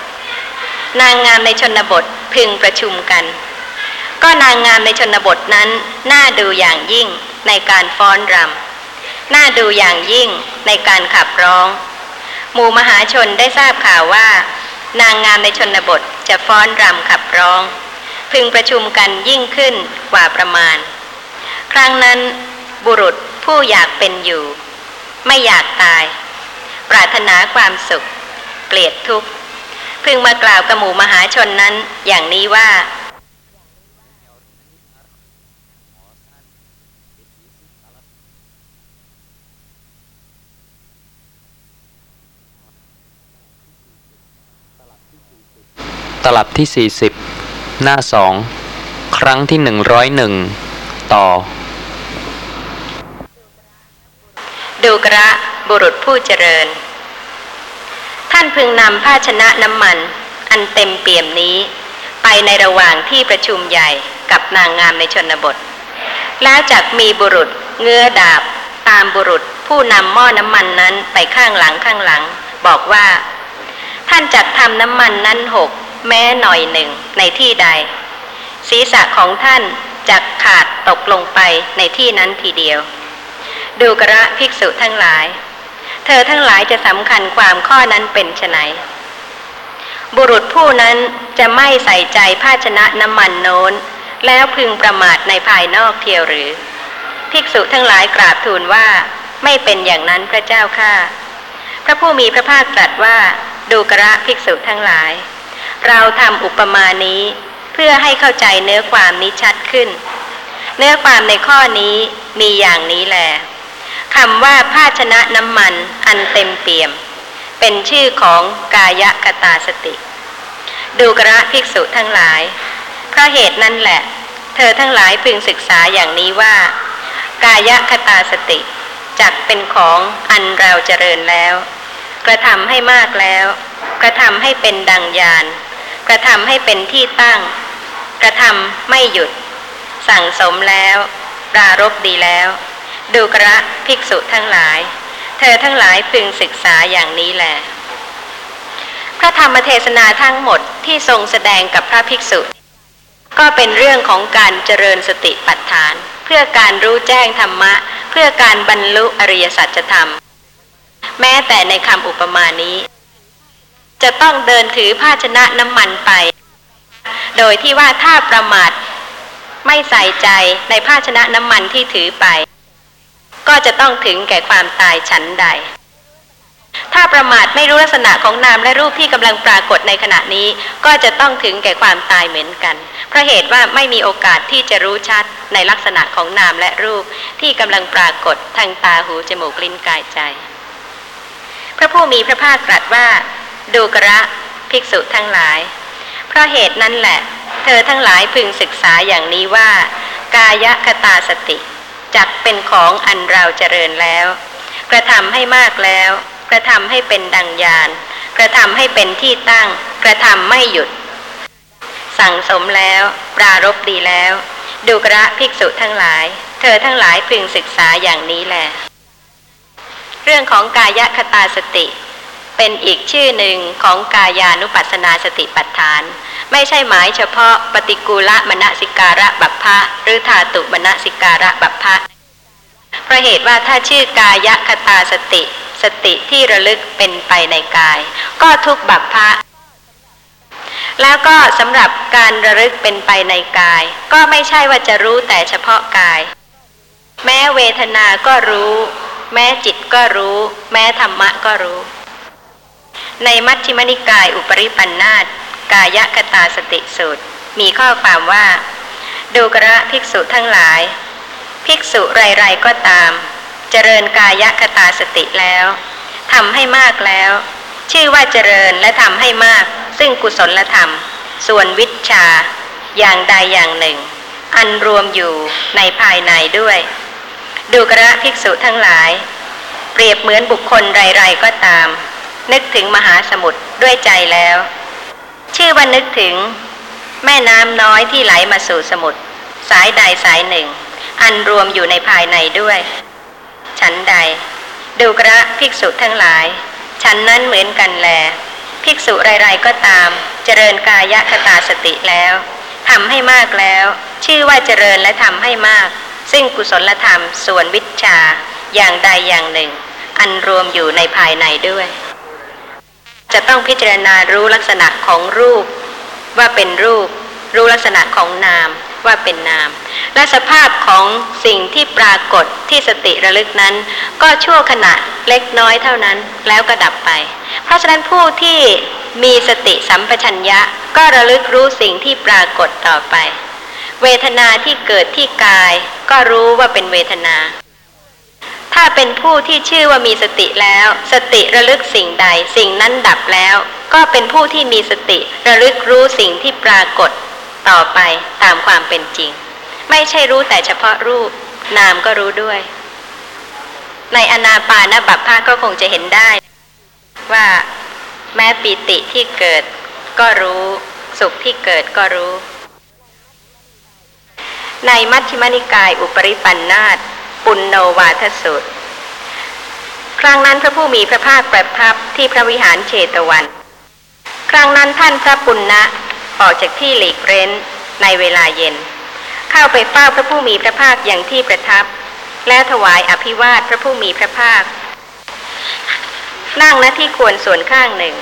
นางงามในชนบทพึงประชุมกัน ก็นางงามในชนบทนั้น น่าดูอย่างยิ่งในการฟ้อนรำน่าดูอย่างยิ่งในการขับร้อง หมู่มหาชนได้ทราบข่าวว่า นางงามในชนบทจะฟ้อนรำขับร้อง พึงประชุมกันยิ่งขึ้นกว่าประมาณ ครั้งนั้นบุรุษผู้อยากเป็นอยู่ ไม่อยากตาย ปรารถนาความสุข กลียดทุกข์พึงมากล่าวกับหมู่มหาชนนั้น อย่างนี้ว่า ตลับที่ 40 หน้าสอง ครั้งที่ 101 ต่อ ดูกระบุรุษผู้เจริญ ท่านพึงนำภาชนะน้ำมัน อันเต็มเปี่ยมนี้ ไปในระหว่างที่ประชุมใหญ่กับนางงามในชนบท แล้วจักมีบุรุษเงื้อดาบ ตามบุรุษผู้นำหม้อน้ำมันนั้นไปข้างหลังข้างหลัง บอกว่า ท่านจักทำน้ำมันนั้นหก แม้หน่อยหนึ่งในที่ใด ศีรษะของท่านจักขาดตกลงไปในที่นั้นทีเดียว ดูกระภิกษุทั้งหลาย เธอทั้งหลายจะสำคัญความข้อนั้นเป็นไฉนบุรุษผู้นั้นจะไม่ใส่ใจภาชนะน้ำมันโน้น แล้วพึงประมาทในภายนอกเทียวหรือ ภิกษุทั้งหลายกราบทูลว่าไม่เป็นอย่างนั้นพระเจ้าข้าพระผู้มีพระภาคตรัสว่าดูกระภิกษุทั้งหลาย เราทำอุปมานี้เพื่อให้เข้าใจเนื้อความนี้ชัดขึ้น เนื้อความในข้อนี้มีอย่างนี้แหละ คำว่าภาชนะน้ำมันอันเต็มเปี่ยม เป็นชื่อของกายกตาสติ ดูกระภิกษุทั้งหลาย เพราะเหตุนั้นแหละ เธอทั้งหลายพึงศึกษาอย่างนี้ว่า กายคตาสติจักเป็นของอันเราเจริญแล้ว กระทำให้มากแล้ว กระทำให้เป็นดังยาน กระทำให้เป็นที่ตั้ง กระทำไม่หยุด สั่งสมแล้วปรารบดีแล้ว ดูกระภิกษุทั้งหลาย เธอทั้งหลายพึงศึกษาอย่างนี้แหละพระธรรมเทศนาทั้งหมดที่ทรงแสดงกับพระภิกษุ ก็เป็นเรื่องของการเจริญสติปัฏฐาน เพื่อการรู้แจ้งธรรมะ เพื่อการบรรลุอริยสัจธรรม แม้แต่ในคำอุปมานี้ จะต้องเดินถือภาชนะน้ำมันไป โดยที่ว่าถ้าประมาทไม่ใส่ใจในภาชนะน้ำมันที่ถือไป ก็จะต้องถึงแก่ความตายฉันใด ถ้าประมาทไม่รู้ลักษณะของนามและรูปที่กำลังปรากฏในขณะนี้ ก็จะต้องถึงแก่ความตายเหมือนกัน เพราะเหตุว่าไม่มีโอกาสที่จะรู้ชัดในลักษณะของนามและรูปที่กำลังปรากฏทางตาหูจมูกลิ้นกายใจ พระผู้มีพระภาคตรัสว่า ดูกระภิกษุทั้งหลาย เพราะเหตุนั้นแหละ เธอทั้งหลายพึงศึกษาอย่างนี้ว่า กายคตาสติ จักเป็นของอันเราเจริญแล้ว กระทำให้มากแล้ว กระทำให้เป็นดังยาน กระทำให้เป็นที่ตั้ง กระทำไม่หยุด สั่งสมแล้ว ปรารบดีแล้ว ดูกระภิกษุทั้งหลาย เธอทั้งหลายพึงศึกษาอย่างนี้แหละเรื่องของกายคตาสติ เป็นอีกชื่อหนึ่งของกายานุปัสนาสติปัฏฐาน ไม่ใช่หมายเฉพาะปฏิกูลมณสิการะบัพพะหรือธาตุมณสิการะบัพพะเพราะเหตุว่าถ้าชื่อกายคตาสติ สติที่ระลึกเป็นไปในกาย ก็ทุกบัพพะแล้วก็สำหรับการระลึกเป็นไปในกาย ก็ไม่ใช่ว่าจะรู้แต่เฉพาะกาย แม้เวทนาก็รู้ แม้จิตก็รู้ แม้ธรรมะก็รู้ ในมัชฌิมนิกายอุปริปันธาตกายคตาสติสูตร มีข้อความว่า ดูกระภิกษุทั้งหลาย ภิกษุไร ๆ ก็ตาม เจริญกายคตาสติแล้วทำให้มากแล้ว ชื่อว่าเจริญและทำให้มาก ซึ่งกุศลธรรม ส่วนวิชา อย่างใดอย่างหนึ่ง อันรวมอยู่ในภายในด้วย ดูกระภิกษุทั้งหลาย เปรียบเหมือนบุคคลไร ๆ ก็ตาม นึกถึงมหาสมุทรด้วยใจแล้ว ชื่อว่านึกถึง แม่น้ำน้อยที่ไหลมาสู่สมุทรสายใดสายหนึ่ง อันรวมอยู่ในภายในด้วยฉันใด ดูกระภิกษุทั้งหลายฉันนั้นเหมือนกันแล ภิกษุไรๆก็ตาม เจริญกายคตาสติแล้วทำให้มากแล้ว ชื่อว่าเจริญและทำให้มาก ซึ่งกุศลธรรมส่วนวิชาอย่างใดอย่างหนึ่ง อันรวมอยู่ในภายในด้วย จะต้องพิจารณารู้ลักษณะของรูป ว่าเป็นรูป รู้ลักษณะของนามว่าเป็นนาม และสภาพของสิ่งที่ปรากฏที่สติระลึกนั้น ก็ชั่วขณะเล็กน้อยเท่านั้นแล้วก็ดับไป เพราะฉะนั้นผู้ที่มีสติสัมปชัญญะก็ระลึกรู้สิ่งที่ปรากฏต่อไป เวทนาที่เกิดที่กาย ก็รู้ว่าเป็นเวทนา ถ้าเป็นผู้ที่ชื่อว่ามีสติแล้ว สติระลึกสิ่งใด สิ่งนั้นดับแล้ว ก็เป็นผู้ที่มีสติระลึกรู้สิ่งที่ปรากฏต่อไปตามความเป็นจริง ไม่ใช่รู้แต่เฉพาะรูป นามก็รู้ด้วย ในอนาปานบัพพาก็คงจะเห็นได้ ว่าแม้ปีติที่เกิดก็รู้ สุขที่เกิดก็รู้ ในมัชฌิมนิกายอุปริปันธาต ปุณโนวาทสุตร ครั้งนั้นพระผู้มีพระภาคประทับที่พระวิหารเชตวัน ครั้งนั้นท่านพระปุณณะออกจากที่หลีกเร้นในเวลาเย็น เข้าไปเฝ้าพระผู้มีพระภาคอย่างที่ประทับ และถวายอภิวาทพระผู้มีพระภาค นั่งณที่ควรส่วนข้างหนึ่ง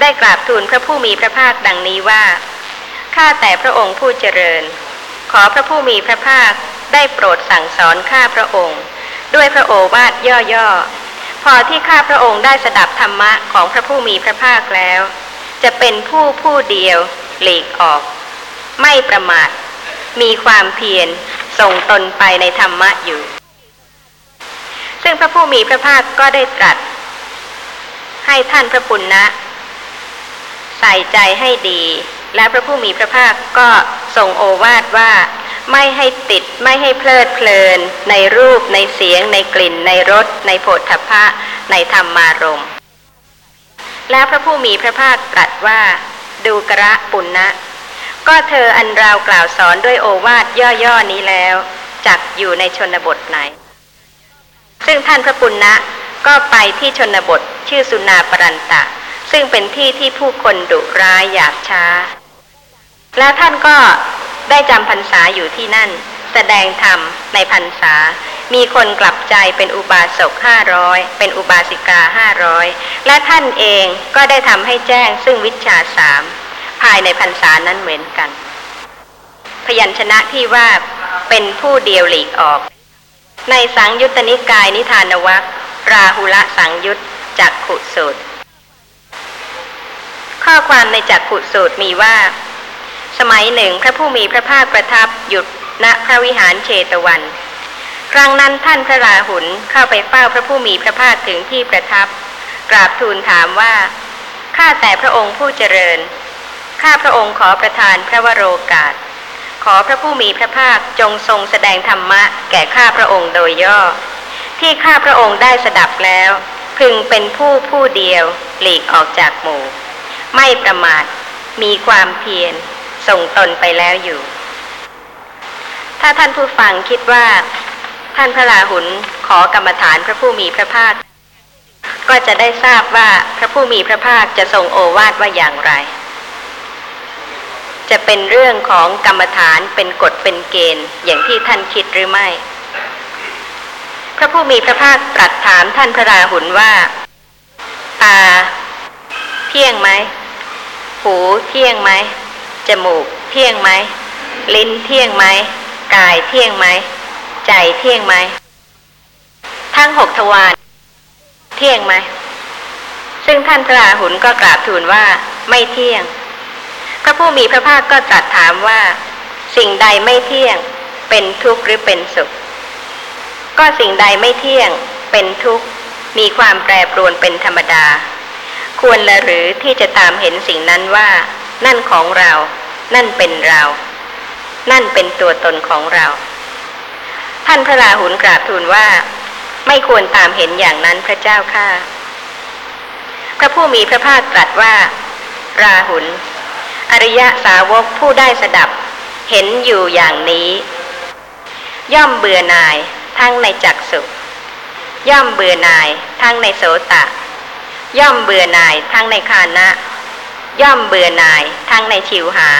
ได้กราบทูลพระผู้มีพระภาคดังนี้ว่าข้าแต่พระองค์ผู้เจริญ ขอพระผู้มีพระภาคได้โปรดสั่งสอนข้าพระองค์ ด้วยพระโอวาทย่อๆ พอที่ข้าพระองค์ได้สดับธรรมะของพระผู้มีพระภาคแล้ว จะเป็นผู้ผู้เดียวหลีกออก ไม่ประมาท มีความเพียรส่งตนไปในธรรมะอยู่ ซึ่งพระผู้มีพระภาคก็ได้ตรัส ให้ท่านพระปุณณะใส่ใจให้ดี และพระผู้มีพระภาคก็ทรงโอวาทว่า ไม่ให้ติดไม่ให้เพลิดเพลิน ในรูปในเสียง ในกลิ่น ในรส ในโผฏฐัพพะ ในธรรมารมณ์และพระผู้มีพระภาคตรัสว่า ดูกระปุณณะก็เธออันราวกล่าวสอนด้วยโอวาทย่อๆนี้แล้วจักอยู่ในชนบทไหน ซึ่งท่านพระปุณณะก็ไปที่ชนบทชื่อสุนาปรันตะ ซึ่งเป็นที่ที่ผู้คนดุร้ายหยาบช้า และท่านก็ได้จำพรรษาอยู่ที่นั่น แสดงธรรมในพรรษา มีคนกลับใจเป็นอุบาสกห้าร้อยเป็นอุบาสิกาห้าร้อยและท่านเองก็ได้ทำให้แจ้งซึ่งวิชาสามภายในพรรษานั้นเหมือนกัน พยัญชนะที่ว่าเป็นผู้เดียวหลีกออก ในสังยุตตนิกายนิทานวัคราหุละสังยุตจักขุสูตร ข้อความในจักขุสูตรมีว่า สมัยหนึ่งพระผู้มีพระภาคประทับหยุดณพระวิหารเชตวัน ครั้งนั้นท่านพระราหุลเข้าไปเฝ้าพระผู้มีพระภาคถึงที่ประทับ กราบทูลถามว่า ข้าแต่พระองค์ผู้เจริญ ข้าพระองค์ขอประทานพระวโรกาส ขอพระผู้มีพระภาคจงทรงแสดงธรรมะ แก่ข้าพระองค์โดยย่อ ที่ข้าพระองค์ได้สดับแล้ว พึงเป็นผู้ผู้เดียว หลีกออกจากหมู่ ไม่ประมาท มีความเพียร ส่งตนไปแล้วอยู่ ถ้าท่านผู้ฟังคิดว่า ท่านพระราหุลขอกรรมฐานพระผู้มีพระภาค ก็จะได้ทราบว่าพระผู้มีพระภาคจะทรงโอวาทว่าอย่างไร จะเป็นเรื่องของกรรมฐานเป็นกฎเป็นเกณฑ์อย่างที่ท่านคิดหรือไม่ พระผู้มีพระภาคตรัสถามท่านพระราหุลว่าตาเที่ยงไหม หูเที่ยงไหม จมูก เที่ยงไหม ลิ้นเที่ยงไหม กายเที่ยงไหม ใจเที่ยงไหม ทั้งหกทวารเที่ยงไหม ซึ่งท่านพระราหุลก็กราบทูลว่าไม่เที่ยง พระผู้มีพระภาคก็ตรัสถามว่า สิ่งใดไม่เที่ยง เป็นทุกข์หรือเป็นสุข ก็สิ่งใดไม่เที่ยง เป็นทุกข์ มีความแปรปรวนเป็นธรรมดา ควรละหรือที่จะตามเห็นสิ่งนั้นว่า นั่นของเรา นั่นเป็นเรา นั่นเป็นตัวตนของเรา ท่านพระราหุลกราบทูลว่า ไม่ควรตามเห็นอย่างนั้นพระเจ้าข้าพระผู้มีพระภาคตรัสว่า ราหุล อริยสาวกผู้ได้สดับ เห็นอยู่อย่างนี้ ย่อมเบื่อหน่ายทั้งในจักสุย่อมเบื่อหน่ายทั้งในโสตะ ย่อมเบื่อหน่ายทั้งในคานะ ย่อมเบื่อหน่ายทั้งในชิวหา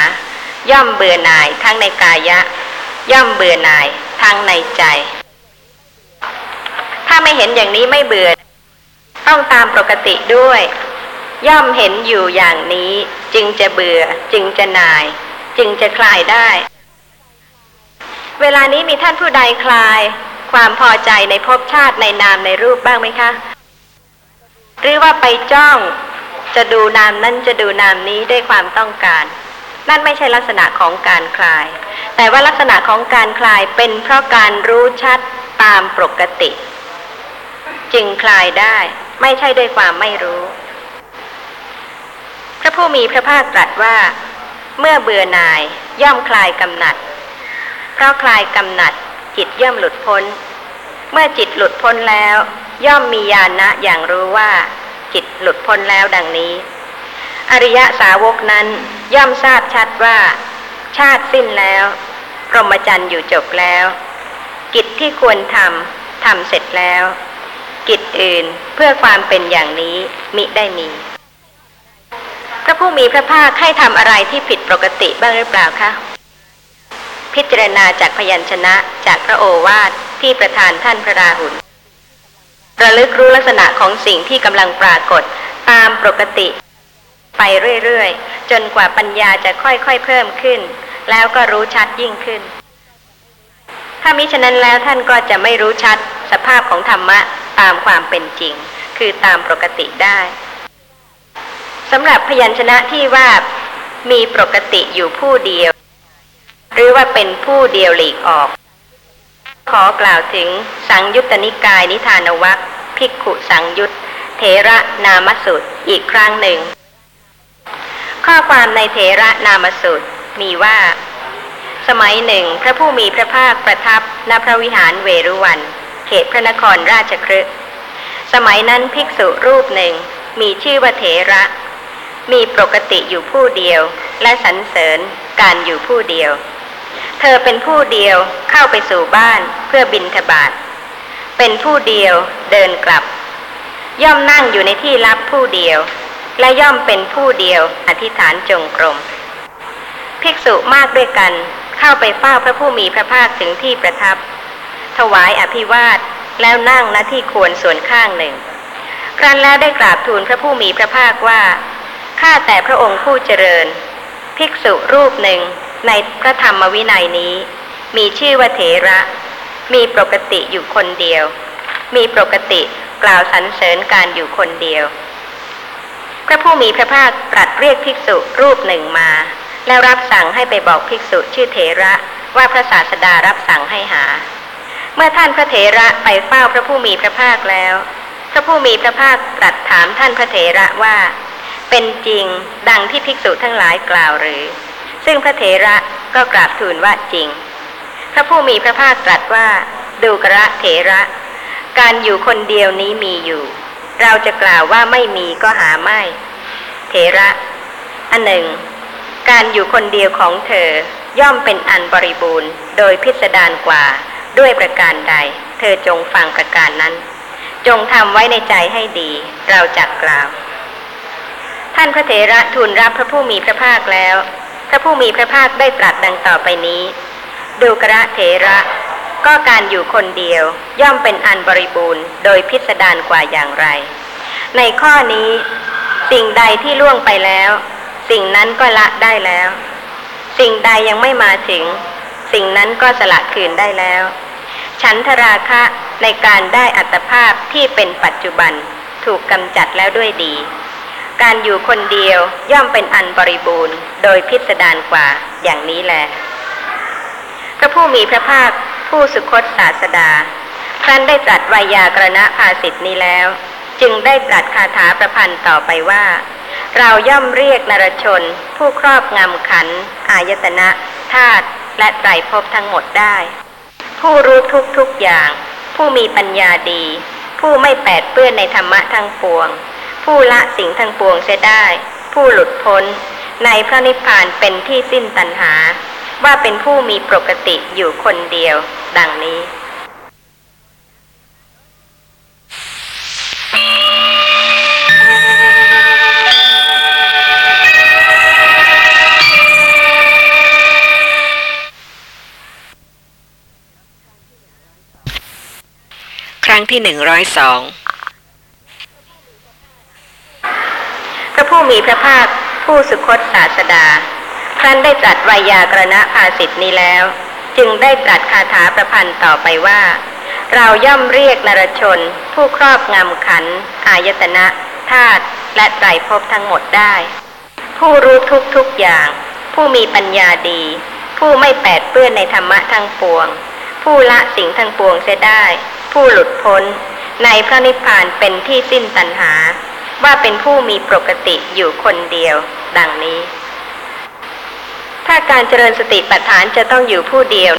ย่อมเบื่อหน่ายทั้งในกายะ ย่อมเบื่อหน่ายทั้งในใจ ถ้าไม่เห็นอย่างนี้ไม่เบื่อ ต้องตามปกติด้วย ย่อมเห็นอยู่อย่างนี้ จึงจะเบื่อ จึงจะหน่าย จึงจะคลายได้ เวลานี้มีท่านผู้ใดคลาย ความพอใจในภพชาติในนามในรูปบ้างไหมคะ หรือว่าไปจ้อง จะดูนามนั้นจะดูนามนี้ด้วยความต้องการ นั่นไม่ใช่ลักษณะของการคลาย แต่ว่าลักษณะของการคลายเป็นเพราะการรู้ชัดตามปกติ จึงคลายได้ ไม่ใช่ด้วยความไม่รู้ พระผู้มีพระภาคตรัสว่า เมื่อเบื่อหน่ายย่อมคลายกำหนัด เพราะคลายกำหนัด จิตย่อมหลุดพ้น เมื่อจิตหลุดพ้นแล้ว ย่อมมีญาณนะอย่างรู้ว่า จิตหลุดพ้นแล้วดังนี้ อริยสาวกนั้นย่อมทราบชัดว่า ชาติสิ้นแล้ว พรหมจรรย์อยู่จบแล้ว กิจที่ควรทำทำเสร็จแล้ว กิจอื่นเพื่อความเป็นอย่างนี้มิได้มีพระผู้มีพระภาคให้ทำอะไรที่ผิดปกติบ้างหรือเปล่าคะพิจารณาจากพยัญชนะจากพระโอวาทที่ประทานท่านพระราหุล ระลึกรู้ลักษณะของสิ่งที่กำลังปรากฏตามปกติ ไปเรื่อยๆ จนกว่าปัญญาจะค่อยๆเพิ่มขึ้น แล้วก็รู้ชัดยิ่งขึ้น ถ้ามิฉะนั้นแล้วท่านก็จะไม่รู้ชัดสภาพของธรรมะตามความเป็นจริง คือตามปกติได้สำหรับพยัญชนะที่ว่ามีปกติอยู่ผู้เดียว หรือว่าเป็นผู้เดียวหลีกออก ขอกล่าวถึงสังยุตตนิกายนิทานวัคภิกขุสังยุตเถระนามสูตรอีกครั้งหนึ่ง ข้อความในเถระนามสูตรมีว่า สมัยหนึ่งพระผู้มีพระภาคประทับณพระวิหารเวรุวัน เขตพระนครราชครึสมัยนั้นภิกษุรูปหนึ่งมีชื่อว่าเถระ มีปกติอยู่ผู้เดียวและสรรเสริญการอยู่ผู้เดียว ธอเป็นผู้เดียวเข้าไปสู่บ้านเพื่อบินทบาทเป็นผู้เดียวเดินกลับ ย่อมนั่งอยู่ในที่ลับผู้เดียว และย่อมเป็นผู้เดียวอธิษฐานจงกรม ภิกษุมากด้วยกันเข้าไปเฝ้าพระผู้มีพระภาคถึงที่ประทับ ถวายอภิวาทแล้วนั่งณที่ควรส่วนข้างหนึ่ง ครั้นแล้วได้กราบทูลพระผู้มีพระภาคว่า ข้าแต่พระองค์ผู้เจริญ ภิกษุรูปหนึ่ง ในพระธรรมวินัยนี้ มีชื่อว่าเถระ มีปกติอยู่คนเดียว มีปกติกล่าวสรรเสริญการอยู่คนเดียว พระผู้มีพระภาคตรัสเรียกภิกษุรูปหนึ่งมา แล้วรับสั่งให้ไปบอกภิกษุชื่อเถระว่าพระศาสดารับสั่งให้หา เมื่อท่านพระเถระไปเฝ้าพระผู้มีพระภาคแล้ว พระผู้มีพระภาคตรัสถามท่านพระเถระว่า เป็นจริงดังที่ภิกษุทั้งหลายกล่าวหรือ ซึ่งพระเถระก็กราบทูลว่าจริง พระผู้มีพระภาคตรัสว่าดูกระเถระ การอยู่คนเดียวนี้มีอยู่ เราจะกล่าวว่าไม่มีก็หาไม่ เถระ อันหนึ่ง การอยู่คนเดียวของเธอย่อมเป็นอันบริบูรณ์ โดยพิสดารกว่าด้วยประการใด เธอจงฟังประการนั้น จงทำไว้ในใจให้ดี เราจักกล่าว ท่านพระเถระทูลรับพระผู้มีพระภาคแล้ว ระผู้มีพระภาคได้ตรัสดังต่อไปนี้ ดูกระเถระ ก็การอยู่คนเดียวย่อมเป็นอันบริบูรณ์ โดยพิสดารกว่าอย่างไร ในข้อนี้ สิ่งใดที่ล่วงไปแล้ว สิ่งนั้นก็ละได้แล้ว สิ่งใดยังไม่มาถึง สิ่งนั้นก็สละคืนได้แล้ว ฉันทราคะในการได้อัตภาพที่เป็นปัจจุบันถูกกำจัดแล้วด้วยดี การอยู่คนเดียวย่อมเป็นอันบริบูรณ์ โดยพิสดารกว่าอย่างนี้แหละพระผู้มีพระภาคผู้สุคตศาสดาครั้นได้ตรัสวายากรณภาสิทธินี้แล้ว จึงได้ตรัสคาถาประพันธ์ต่อไปว่า เราย่อมเรียกนรชน ผู้ครอบงำขัน อายตนะธาตุและไตรภพทั้งหมดได้ ผู้รู้ทุกทุกอย่าง ผู้มีปัญญาดี ผู้ไม่แปดเปื้อนในธรรมะทั้งปวง ผู้ละสิ่งทั้งปวงเสียได้ ผู้หลุดพ้น ในพระนิพพานเป็นที่สิ้นตัณหา ว่าเป็นผู้มีปกติอยู่คนเดียว ดังนี้ครั้งที่หนึ่งร้อยสอง พระผู้มีพระภาคผู้สุคตศาสดาครั้นได้ตรัสไวยากรณภาสิทธินี้แล้ว จึงได้ตรัสคาถาประพันธ์ต่อไปว่า เราย่อมเรียกนรชน ผู้ครอบงำขัน อายตนะธาตุและไตรภพทั้งหมดได้ ผู้รู้ทุกทุกอย่าง ผู้มีปัญญาดี ผู้ไม่แปดเปื้อนในธรรมะทั้งปวง ผู้ละสิ่งทั้งปวงเสียได้ ผู้หลุดพ้น ในพระนิพพานเป็นที่สิ้นตัณหา ว่าเป็นผู้มีปกติอยู่คนเดียว ดังนี้ ถ้าการเจริญสติปัฏฐานจะต้องอยู่ผู้เดียว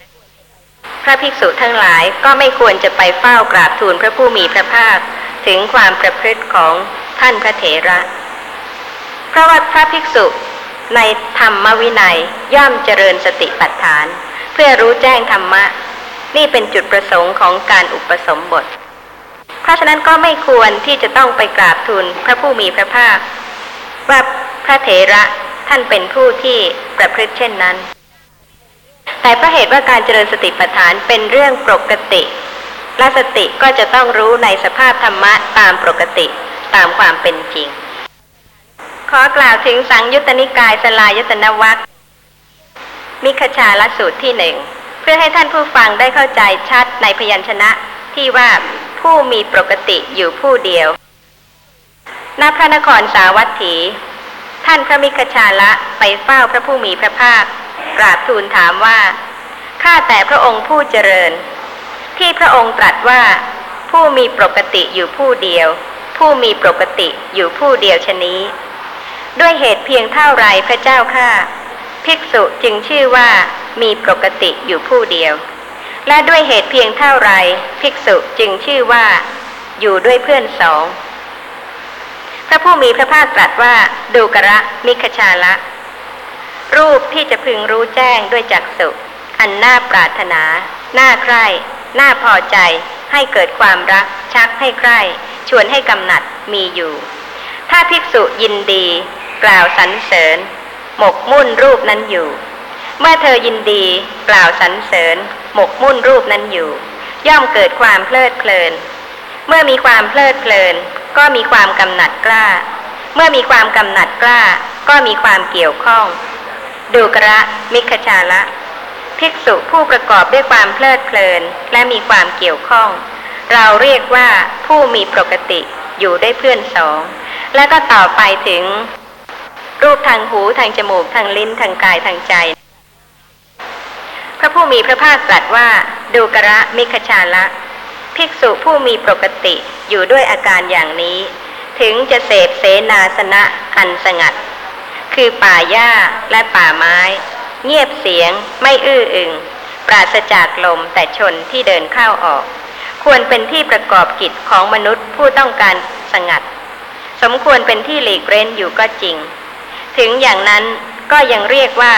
พระภิกษุทั้งหลายก็ไม่ควรจะไปเฝ้ากราบทูลพระผู้มีพระภาคถึงความประพฤติของท่านพระเถระ เพราะว่าพระภิกษุในธรรมวินัยย่อมเจริญสติปัฏฐาน เพื่อรู้แจ้งธรรมะ นี่เป็นจุดประสงค์ของการอุปสมบท เพราะฉะนั้นก็ไม่ควรที่จะต้องไปกราบทูลพระผู้มีพระภาค ว่าพระเถระท่านเป็นผู้ที่ประพฤติเช่นนั้น แต่เพราะเหตุว่าการเจริญสติปัฏฐานเป็นเรื่องปกติ และสติก็จะต้องรู้ในสภาพธรรมะตามปกติตามความเป็นจริง ขอกล่าวถึงสังยุตตนิกายสลายตนวัคมิคชาลสูตรที่หนึ่ง เพื่อให้ท่านผู้ฟังได้เข้าใจชัดในพยัญชนะ ที่ว่าผู้มีปกติอยู่ผู้เดียวณพระนครสาวัตถี ท่านพระมิคชาละไปเฝ้าพระผู้มีพระภาคกราบทูลถามว่า ข้าแต่พระองค์ผู้เจริญ ที่พระองค์ตรัสว่า ผู้มีปกติอยู่ผู้เดียว ผู้มีปกติอยู่ผู้เดียวชนี้ ด้วยเหตุเพียงเท่าไรพระเจ้าข้าภิกษุจึงชื่อว่ามีปกติอยู่ผู้เดียว และด้วยเหตุเพียงเท่าไรภิกษุจึงชื่อว่าอยู่ด้วยเพื่อนสอง พระผู้มีพระภาคตรัสว่าดูกระมิคชาละ รูปที่จะพึงรู้แจ้งด้วยจักษุอันน่าปรารถนา น่าใคร่ น่าพอใจ ให้เกิดความรัก ชักให้ใคร่ ชวนให้กำหนัดมีอยู่ ถ้าภิกษุยินดี กล่าวสรรเสริญ หมกมุ่นรูปนั้นอยู่ เมื่อเธอยินดีกล่าวสรรเสริญ หมกมุ่นรูปนั้นอยู่ ย่อมเกิดความเพลิดเพลิน เมื่อมีความเพลิดเพลิน ก็มีความกำหนัดกล้า เมื่อมีความกำหนัดกล้า ก็มีความเกี่ยวข้อง ดูกระมิคชาละ ภิกษุผู้ประกอบด้วยความเพลิดเพลินและมีความเกี่ยวข้อง เราเรียกว่าผู้มีปกติอยู่ได้เพื่อนสอง แล้วก็ต่อไปถึง รูปทางหูทางจมูกทางลิ้นทางกายทางใจ ระผู้มีพระภาคตรัสว่าดูกระมิคชาละ ภิกษุผู้มีปกติอยู่ด้วยอาการอย่างนี้ ถึงจะเสพเสนาสนะอันสงัด คือป่าหญ้าและป่าไม้ เงียบเสียงไม่อื้ออึง ปราศจากลมแต่ชนที่เดินเข้าออก ควรเป็นที่ประกอบกิจของมนุษย์ผู้ต้องการสงัด สมควรเป็นที่หลีกเร้นอยู่ก็จริง ถึงอย่างนั้นก็ยังเรียกว่า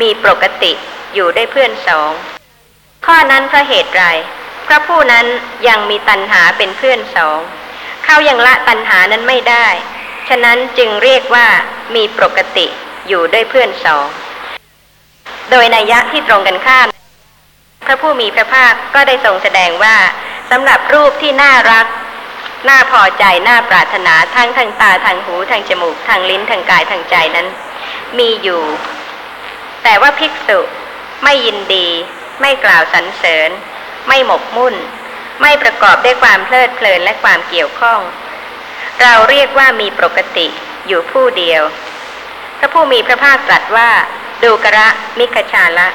มีปกติ อยู่ได้เพื่อนสอง ข้อนั้นเพราะเหตุไรพระผู้นั้นยังมีตัณหาเป็นเพื่อนสอง เขายังละตัณหานั้นไม่ได้ ฉะนั้นจึงเรียกว่ามีปกติอยู่ด้วยเพื่อนสอง โดยนัยยะที่ตรงกันข้าม พระผู้มีพระภาคก็ได้ทรงแสดงว่าสำหรับรูปที่น่ารักน่าพอใจ น่าปรารถนาทั้งทางตาทางหูทางจมูกทางลิ้นทางกายทางใจนั้น มีอยู่ แต่ว่าภิกษุ ไม่ยินดี ไม่กล่าวสรรเสริญ ไม่หมกมุ่น ไม่ประกอบด้วยความเพลิดเพลินและความเกี่ยวข้อง เราเรียกว่ามีปกติอยู่ผู้เดียว พระผู้มีพระภาคตรัสว่า ดูกระมิคชาละ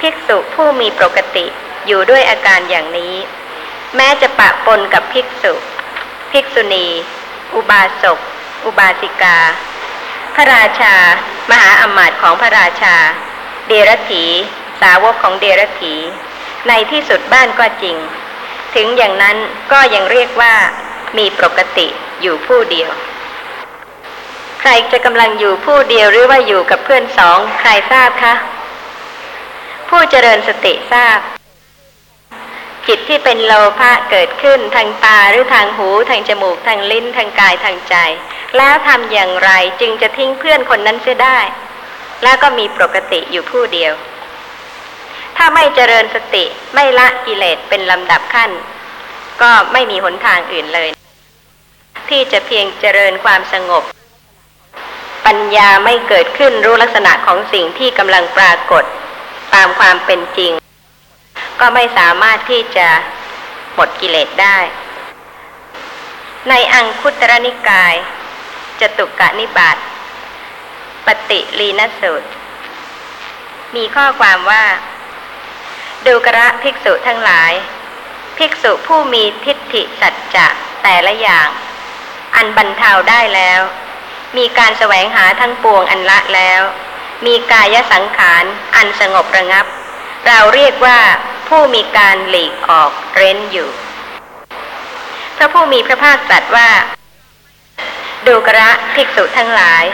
ภิกษุผู้มีปกติอยู่ด้วยอาการอย่างนี้ แม้จะปะปนกับภิกษุ ภิกษุณี อุบาสก อุบาสิกา พระราชา มหาอมาตย์ของพระราชา เดรถีสาวกของเดรถีในที่สุดบ้านก็จริง ถึงอย่างนั้นก็ยังเรียกว่ามีปกติอยู่ผู้เดียว ใครจะกำลังอยู่ผู้เดียวหรือว่าอยู่กับเพื่อนสองใครทราบคะ ผู้เจริญสติทราบ จิตที่เป็นโลภะเกิดขึ้นทางตาหรือทางหู ทางจมูกทางลิ้นทางกายทางใจ แล้วทำอย่างไรจึงจะทิ้งเพื่อนคนนั้นเสียได้ แล้วก็มีปกติอยู่ผู้เดียว ถ้าไม่เจริญสติไม่ละกิเลสเป็นลำดับขั้น ก็ไม่มีหนทางอื่นเลย ที่จะเพียงเจริญความสงบ ปัญญาไม่เกิดขึ้นรู้ลักษณะของสิ่งที่กำลังปรากฏตามความเป็นจริง ก็ไม่สามารถที่จะหมดกิเลสได้ ในอังคุตรนิกายจตุกะนิบาต ปฏิลีนสูตร มีข้อความว่า ดูกระภิกษุทั้งหลาย ภิกษุผู้มีทิฏฐิสัจจะแต่ละอย่าง อันบรรเทาได้แล้ว มีการแสวงหาทั้งปวงอันละแล้ว มีกายสังขารอันสงบระงับ เราเรียกว่าผู้มีการหลีกออกเร้นอยู่ พระผู้มีพระภาคตรัสว่าดูกระภิกษุทั้งหลาย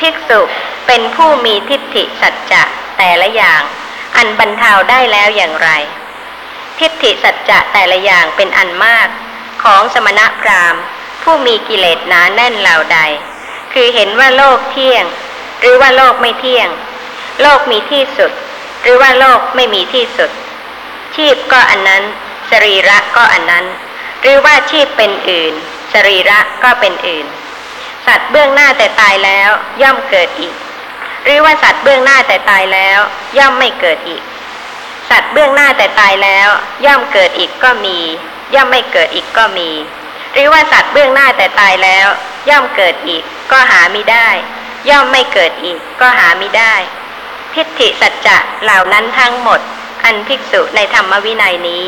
ภิกษุเป็นผู้มีทิฏฐิสัจจะแต่ละอย่าง อันบรรเทาได้แล้วอย่างไร ทิฏฐิสัจจะแต่ละอย่างเป็นอันมาก ของสมณพราหมณ์ ผู้มีกิเลสหนาแน่นเหล่าใด คือเห็นว่าโลกเที่ยง หรือว่าโลกไม่เที่ยง โลกมีที่สุด หรือว่าโลกไม่มีที่สุด ชีพก็อันนั้น สรีระก็อันนั้น หรือว่าชีพเป็นอื่น สรีระก็เป็นอื่น สัตว์เบื้องหน้าแต่ตายแล้ว ย่อมเกิดอีก หรือว่าสัตว์เบื้องหน้าแต่ตายแล้ว ย่อมไม่เกิดอีก สัตว์เบื้องหน้าแต่ตายแล้ว ย่อมเกิดอีกก็มี ย่อมไม่เกิดอีกก็มี หรือว่าสัตว์เบื้องหน้าแต่ตายแล้ว ย่อมเกิดอีก ก็หาไม่ได้ ย่อมไม่เกิดอีก ก็หาไม่ได้ทิฏฐิสัจจะเหล่านั้นทั้งหมด อันภิกษุในธรรมวินัยนี้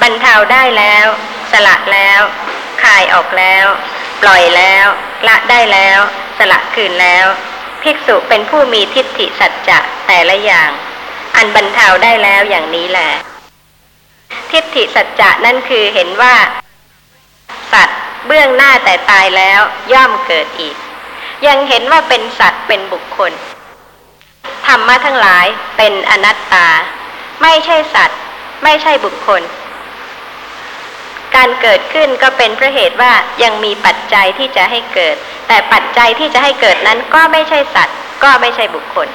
บรรเทาได้แล้ว สละแล้วคายออกแล้ว ปล่อยแล้ว ละได้แล้ว สละคืนแล้ว ภิกษุเป็นผู้มีทิฏฐิสัจจะแต่ละอย่าง อันบรรเทาได้แล้วอย่างนี้แหละทิฏฐิสัจจะนั่นคือเห็นว่า สัตว์เบื้องหน้าแต่ตายแล้วย่อมเกิดอีก ยังเห็นว่าเป็นสัตว์เป็นบุคคลธรรมะทั้งหลายเป็นอนัตตา ไม่ใช่สัตว์ ไม่ใช่บุคคล การเกิดขึ้นก็เป็นเพราะเหตุว่ายังมีปัจจัยที่จะให้เกิด แต่ปัจจัยที่จะให้เกิดนั้นก็ไม่ใช่สัตว์ ก็ไม่ใช่บุคคล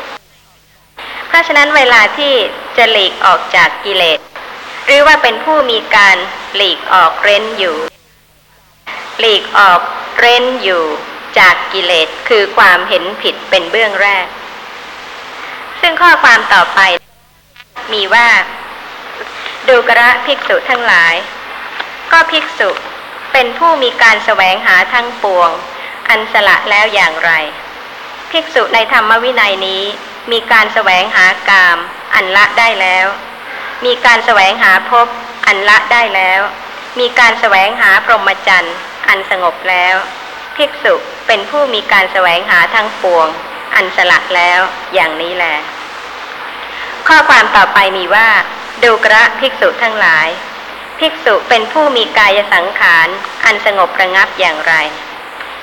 เพราะฉะนั้นเวลาที่จะหลีกออกจากกิเลส หรือว่าเป็นผู้มีการหลีกออกเร้นอยู่ หลีกออกเร้นอยู่จากกิเลสคือความเห็นผิดเป็นเบื้องแรก ซึ่งข้อความต่อไปมีว่าดูกระภิกษุทั้งหลาย ก็ภิกษุเป็นผู้มีการแสวงหาทั้งปวง อันสละแล้วอย่างไร ภิกษุในธรรมวินัยนี้ มีการแสวงหากาม อันละได้แล้ว มีการแสวงหาภพอันละได้แล้ว มีการแสวงหาพรหมจรรย์อันสงบแล้ว ภิกษุเป็นผู้มีการแสวงหาทั้งปวง อันสละแล้วอย่างนี้แหละข้อความต่อไปมีว่าดูกระภิกษุทั้งหลาย ภิกษุเป็นผู้มีกายสังขารอันสงบระงับอย่างไร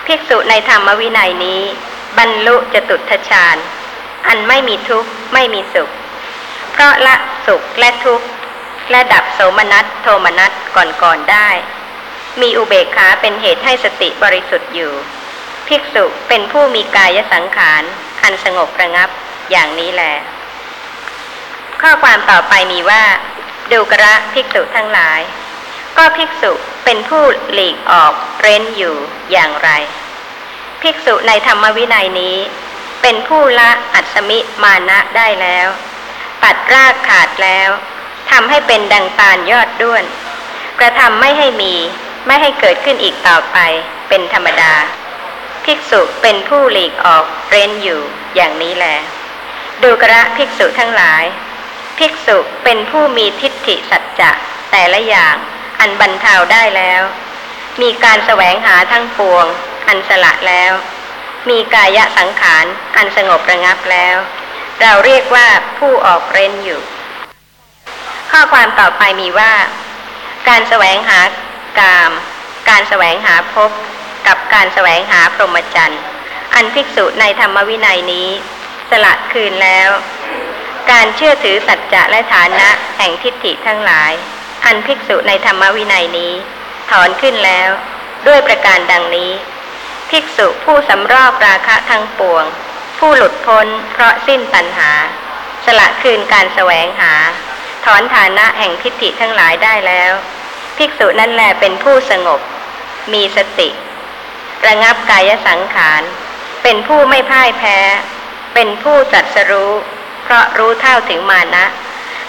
ภิกษุในธรรมวินัยนี้ บรรลุจตุทชาญอันไม่มีทุกข์ไม่มีสุข เพราะละสุขและทุกข์และดับโสมนัสโทมนัสก่อนๆได้ มีอุเบกขาเป็นเหตุให้สติบริสุทธิ์อยู่ ภิกษุเป็นผู้มีกายสังขารอันสงบระงับอย่างนี้แหละข้อความต่อไปมีว่า ดูกระภิกษุทั้งหลาย ก็ภิกษุเป็นผู้หลีกออกเร้นอยู่อย่างไร ภิกษุในธรรมวินัยนี้ เป็นผู้ละอัศมิมานะได้แล้วตัดรากขาดแล้วทำให้เป็นดังตาลยอดด้วน กระทำไม่ให้มีไม่ให้เกิดขึ้นอีกต่อไปเป็นธรรมดา ภิกษุเป็นผู้หลีกออกเร้นอยู่อย่างนี้แลดูกระภิกษุทั้งหลาย ภิกษุเป็นผู้มีทิฏฐิสัจจะแต่ละอย่างอันบรรเทาได้แล้ว มีการแสวงหาทั้งปวง อันสละแล้ว มีกายะสังขารอันสงบระงับแล้ว เราเรียกว่าผู้ออกเร้นอยู่ ข้อความต่อไปมีว่า การแสวงหากาม การแสวงหาภพกับการแสวงหาพรหมจรรย์ อันภิกษุในธรรมวินัยนี้ สละคืนแล้ว การเชื่อถือสัจจะและฐานะแห่งทิฏฐิทั้งหลาย อันภิกษุในธรรมวินัยนี้ ถอนขึ้นแล้ว ด้วยประการดังนี้ ภิกษุผู้สำรอกราคะทั้งปวง ผู้หลุดพ้นเพราะสิ้นตัณหา สละคืนการแสวงหา ถอนฐานะแห่งทิฏฐิทั้งหลายได้แล้ว ภิกษุนั่นแหละเป็นผู้สงบ มีสติ ระงับกายสังขาร เป็นผู้ไม่พ่ายแพ้ เป็นผู้จัดสรู้ เพราะรู้เท่าถึงมานะ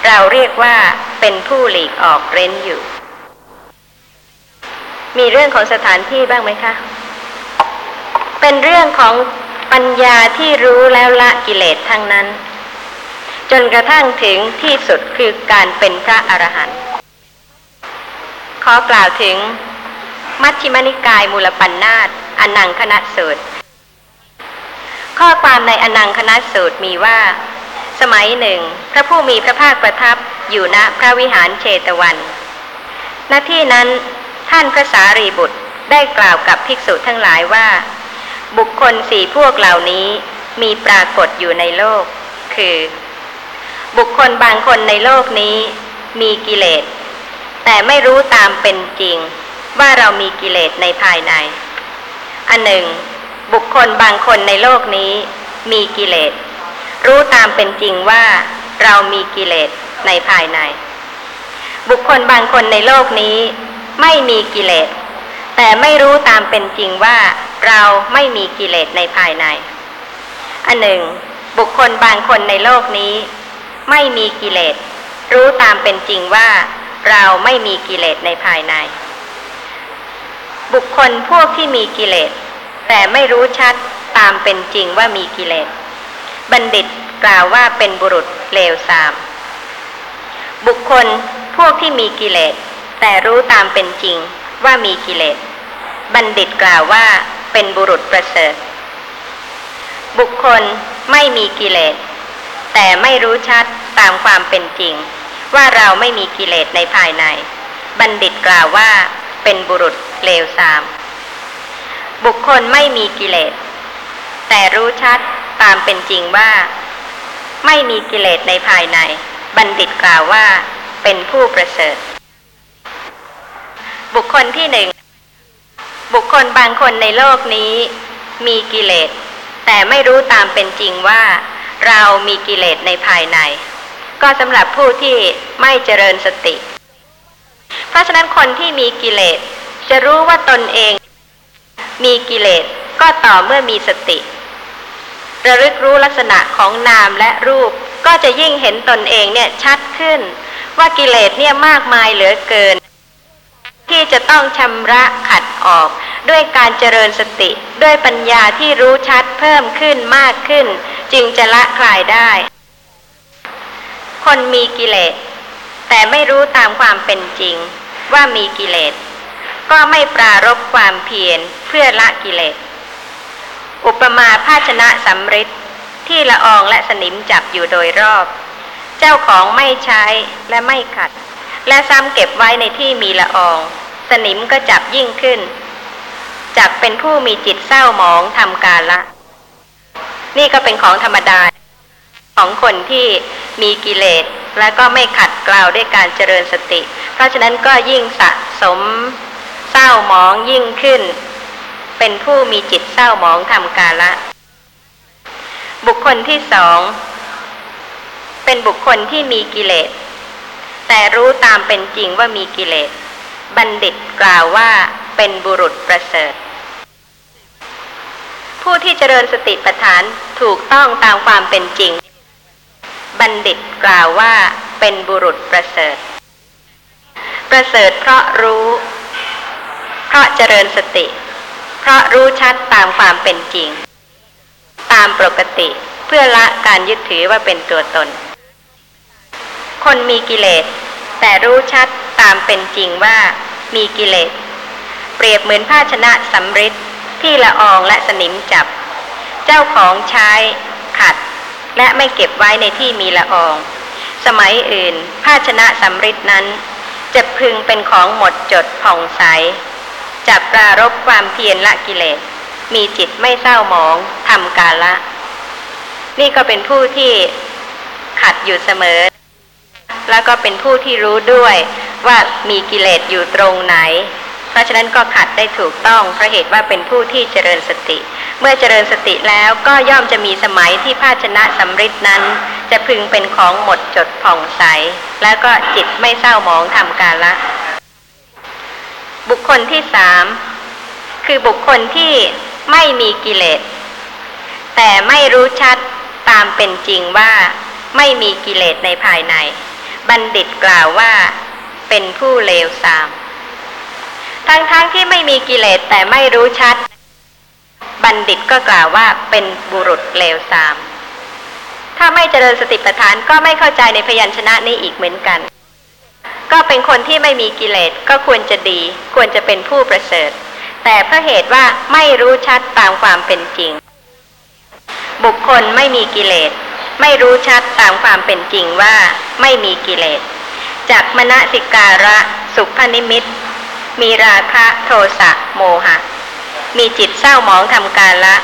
เราเรียกว่าเป็นผู้หลีกออกเร้นอยู่ มีเรื่องของสถานที่บ้างไหมคะ เป็นเรื่องของปัญญาที่รู้แล้วละกิเลสทั้งนั้น จนกระทั่งถึงที่สุดคือการเป็นพระอรหันต์ขอกล่าวถึงมัชฌิมนิกายมูลปัญนาตอนังคณะสูตร ข้อความในอนังคณะสูตรมีว่า สมัยหนึ่ง พระผู้มีพระภาคประทับอยู่ณพระวิหารเชตวัน ณที่นั้นท่านพระสารีบุตรได้กล่าวกับภิกษุทั้งหลายว่า บุคคลสี่พวกเหล่านี้มีปรากฏอยู่ในโลก คือ บุคคลบางคนในโลกนี้มีกิเลส แต่ไม่รู้ตามเป็นจริง ว่าเรามีกิเลสในภายใน อันหนึ่ง บุคคลบางคนในโลกนี้มีกิเลส รู้ตามเป็นจริงว่าเรามีกิเลสในภายใน บุคคลบางคนในโลกนี้ไม่มีกิเลส แต่ไม่รู้ตามเป็นจริงว่าเราไม่มีกิเลสในภายใน อันหนึ่ง บุคคลบางคนในโลกนี้ ไม่มีกิเลส รู้ตามเป็นจริงว่าเราไม่มีกิเลสในภายใน บุคคลพวกที่มีกิเลส แต่ไม่รู้ชัดตามเป็นจริงว่ามีกิเลส บัณฑิตกล่าวว่าเป็นบุรุษเลวทราม บุคคลพวกที่มีกิเลส แต่รู้ตามเป็นจริงว่ามีกิเลส บัณฑิตกล่าวว่าเป็นบุรุษประเสริฐ บุคคลไม่มีกิเลส แต่ไม่รู้ชัดตามความเป็นจริง ว่าเราไม่มีกิเลสในภายใน บัณฑิตกล่าวว่าเป็นบุรุษเลวทราม บุคคลไม่มีกิเลส แต่รู้ชัดตามเป็นจริงว่า ไม่มีกิเลสในภายใน บัณฑิตกล่าวว่าเป็นผู้ประเสริฐ บุคคลที่หนึ่ง บุคคลบางคนในโลกนี้ มีกิเลส แต่ไม่รู้ตามเป็นจริงว่า เรามีกิเลสในภายใน ก็สำหรับผู้ที่ไม่เจริญสติ เพราะฉะนั้นคนที่มีกิเลส จะรู้ว่าตนเอง มีกิเลส ก็ต่อเมื่อมีสติ ระลึกรู้ลักษณะของนามและรูป ก็จะยิ่งเห็นตนเองเนี่ยชัดขึ้น ว่ากิเลสเนี่ยมากมายเหลือเกิน ที่จะต้องชำระขัดออก ด้วยการเจริญสติ ด้วยปัญญาที่รู้ชัดเพิ่มขึ้นมากขึ้น จึงจะละคลายได้ คนมีกิเลส แต่ไม่รู้ตามความเป็นจริงว่ามีกิเลส ก็ไม่ปรารบความเพียรเพื่อละกิเลส อุปมาภาชนะสำริดที่ละอองและสนิมจับอยู่โดยรอบ เจ้าของไม่ใช้และไม่ขัด และซ้ำเก็บไว้ในที่มีละออง สนิมก็จับยิ่งขึ้น จับเป็นผู้มีจิตเศร้าหมองทำกาละ นี่ก็เป็นของธรรมดา ของคนที่มีกิเลสและก็ไม่ขัดเกลาด้วยการเจริญสติ เพราะฉะนั้นก็ยิ่งสะสมเศร้าหมองยิ่งขึ้น เป็นผู้มีจิตเศร้าหมองทำกาละ บุคคลที่สอง เป็นบุคคลที่มีกิเลส แต่รู้ตามเป็นจริงว่ามีกิเลส บัณฑิตกล่าวว่าเป็นบุรุษประเสริฐ ผู้ที่เจริญสติปัฏฐานถูกต้องตามความเป็นจริง บัณฑิตกล่าวว่าเป็นบุรุษประเสริฐ ประเสริฐเพราะรู้ เพราะเจริญสติ เพราะรู้ชัดตามความเป็นจริง ตามปกติเพื่อละการยึดถือว่าเป็นตัวตน คนมีกิเลส แต่รู้ชัดตามเป็นจริงว่ามีกิเลส เปรียบเหมือนภาชนะสำริดที่ละอองและสนิมจับ เจ้าของใช้ขัด และไม่เก็บไว้ในที่มีละอองสสมัยอื่น ภาชนะสำริดนั้น จะพึงเป็นของหมดจดผ่องใส จับปรารบความเพียรละกิเลส มีจิตไม่เศร้าหมองทำกาละ นี่ก็เป็นผู้ที่ขัดอยู่เสมอ แล้วก็เป็นผู้ที่รู้ด้วยว่ามีกิเลสอยู่ตรงไหน เพราะฉะนั้นก็ขัดได้ถูกต้องเพราะเหตุว่าเป็นผู้ที่เจริญสติ เมื่อเจริญสติแล้วก็ย่อมจะมีสมัยที่ภาชนะสำริดนั้น จะพึงเป็นของหมดจดผ่องใส แล้วก็จิตไม่เศร้าหมองทำกาละ บุคคลที่สามคือบุคคลที่ไม่มีกิเลส แต่ไม่รู้ชัดตามเป็นจริงว่าไม่มีกิเลสในภายใน บัณฑิตกล่าวว่าเป็นผู้เลวทราม ทั้งๆทที่ไม่มีกิเลสแต่ไม่รู้ชัด บัณฑิตก็กล่าวว่าเป็นบุรุษเลวทราม ถ้าไม่เจริญสติปัฏฐานก็ไม่เข้าใจในพยัญชนะนี้อีกเหมือนกัน ก็เป็นคนที่ไม่มีกิเลสก็ควรจะดี ควรจะเป็นผู้ประเสริฐ แต่เพราะเหตุว่าไม่รู้ชัดตามความเป็นจริง บุคคลไม่มีกิเลส ไม่รู้ชัดตามความเป็นจริงว่าไม่มีกิเลสจากมณสิการะสุภนิมิต มีราคะโทสะโมหะ มีจิตเศร้าหมองทำการละ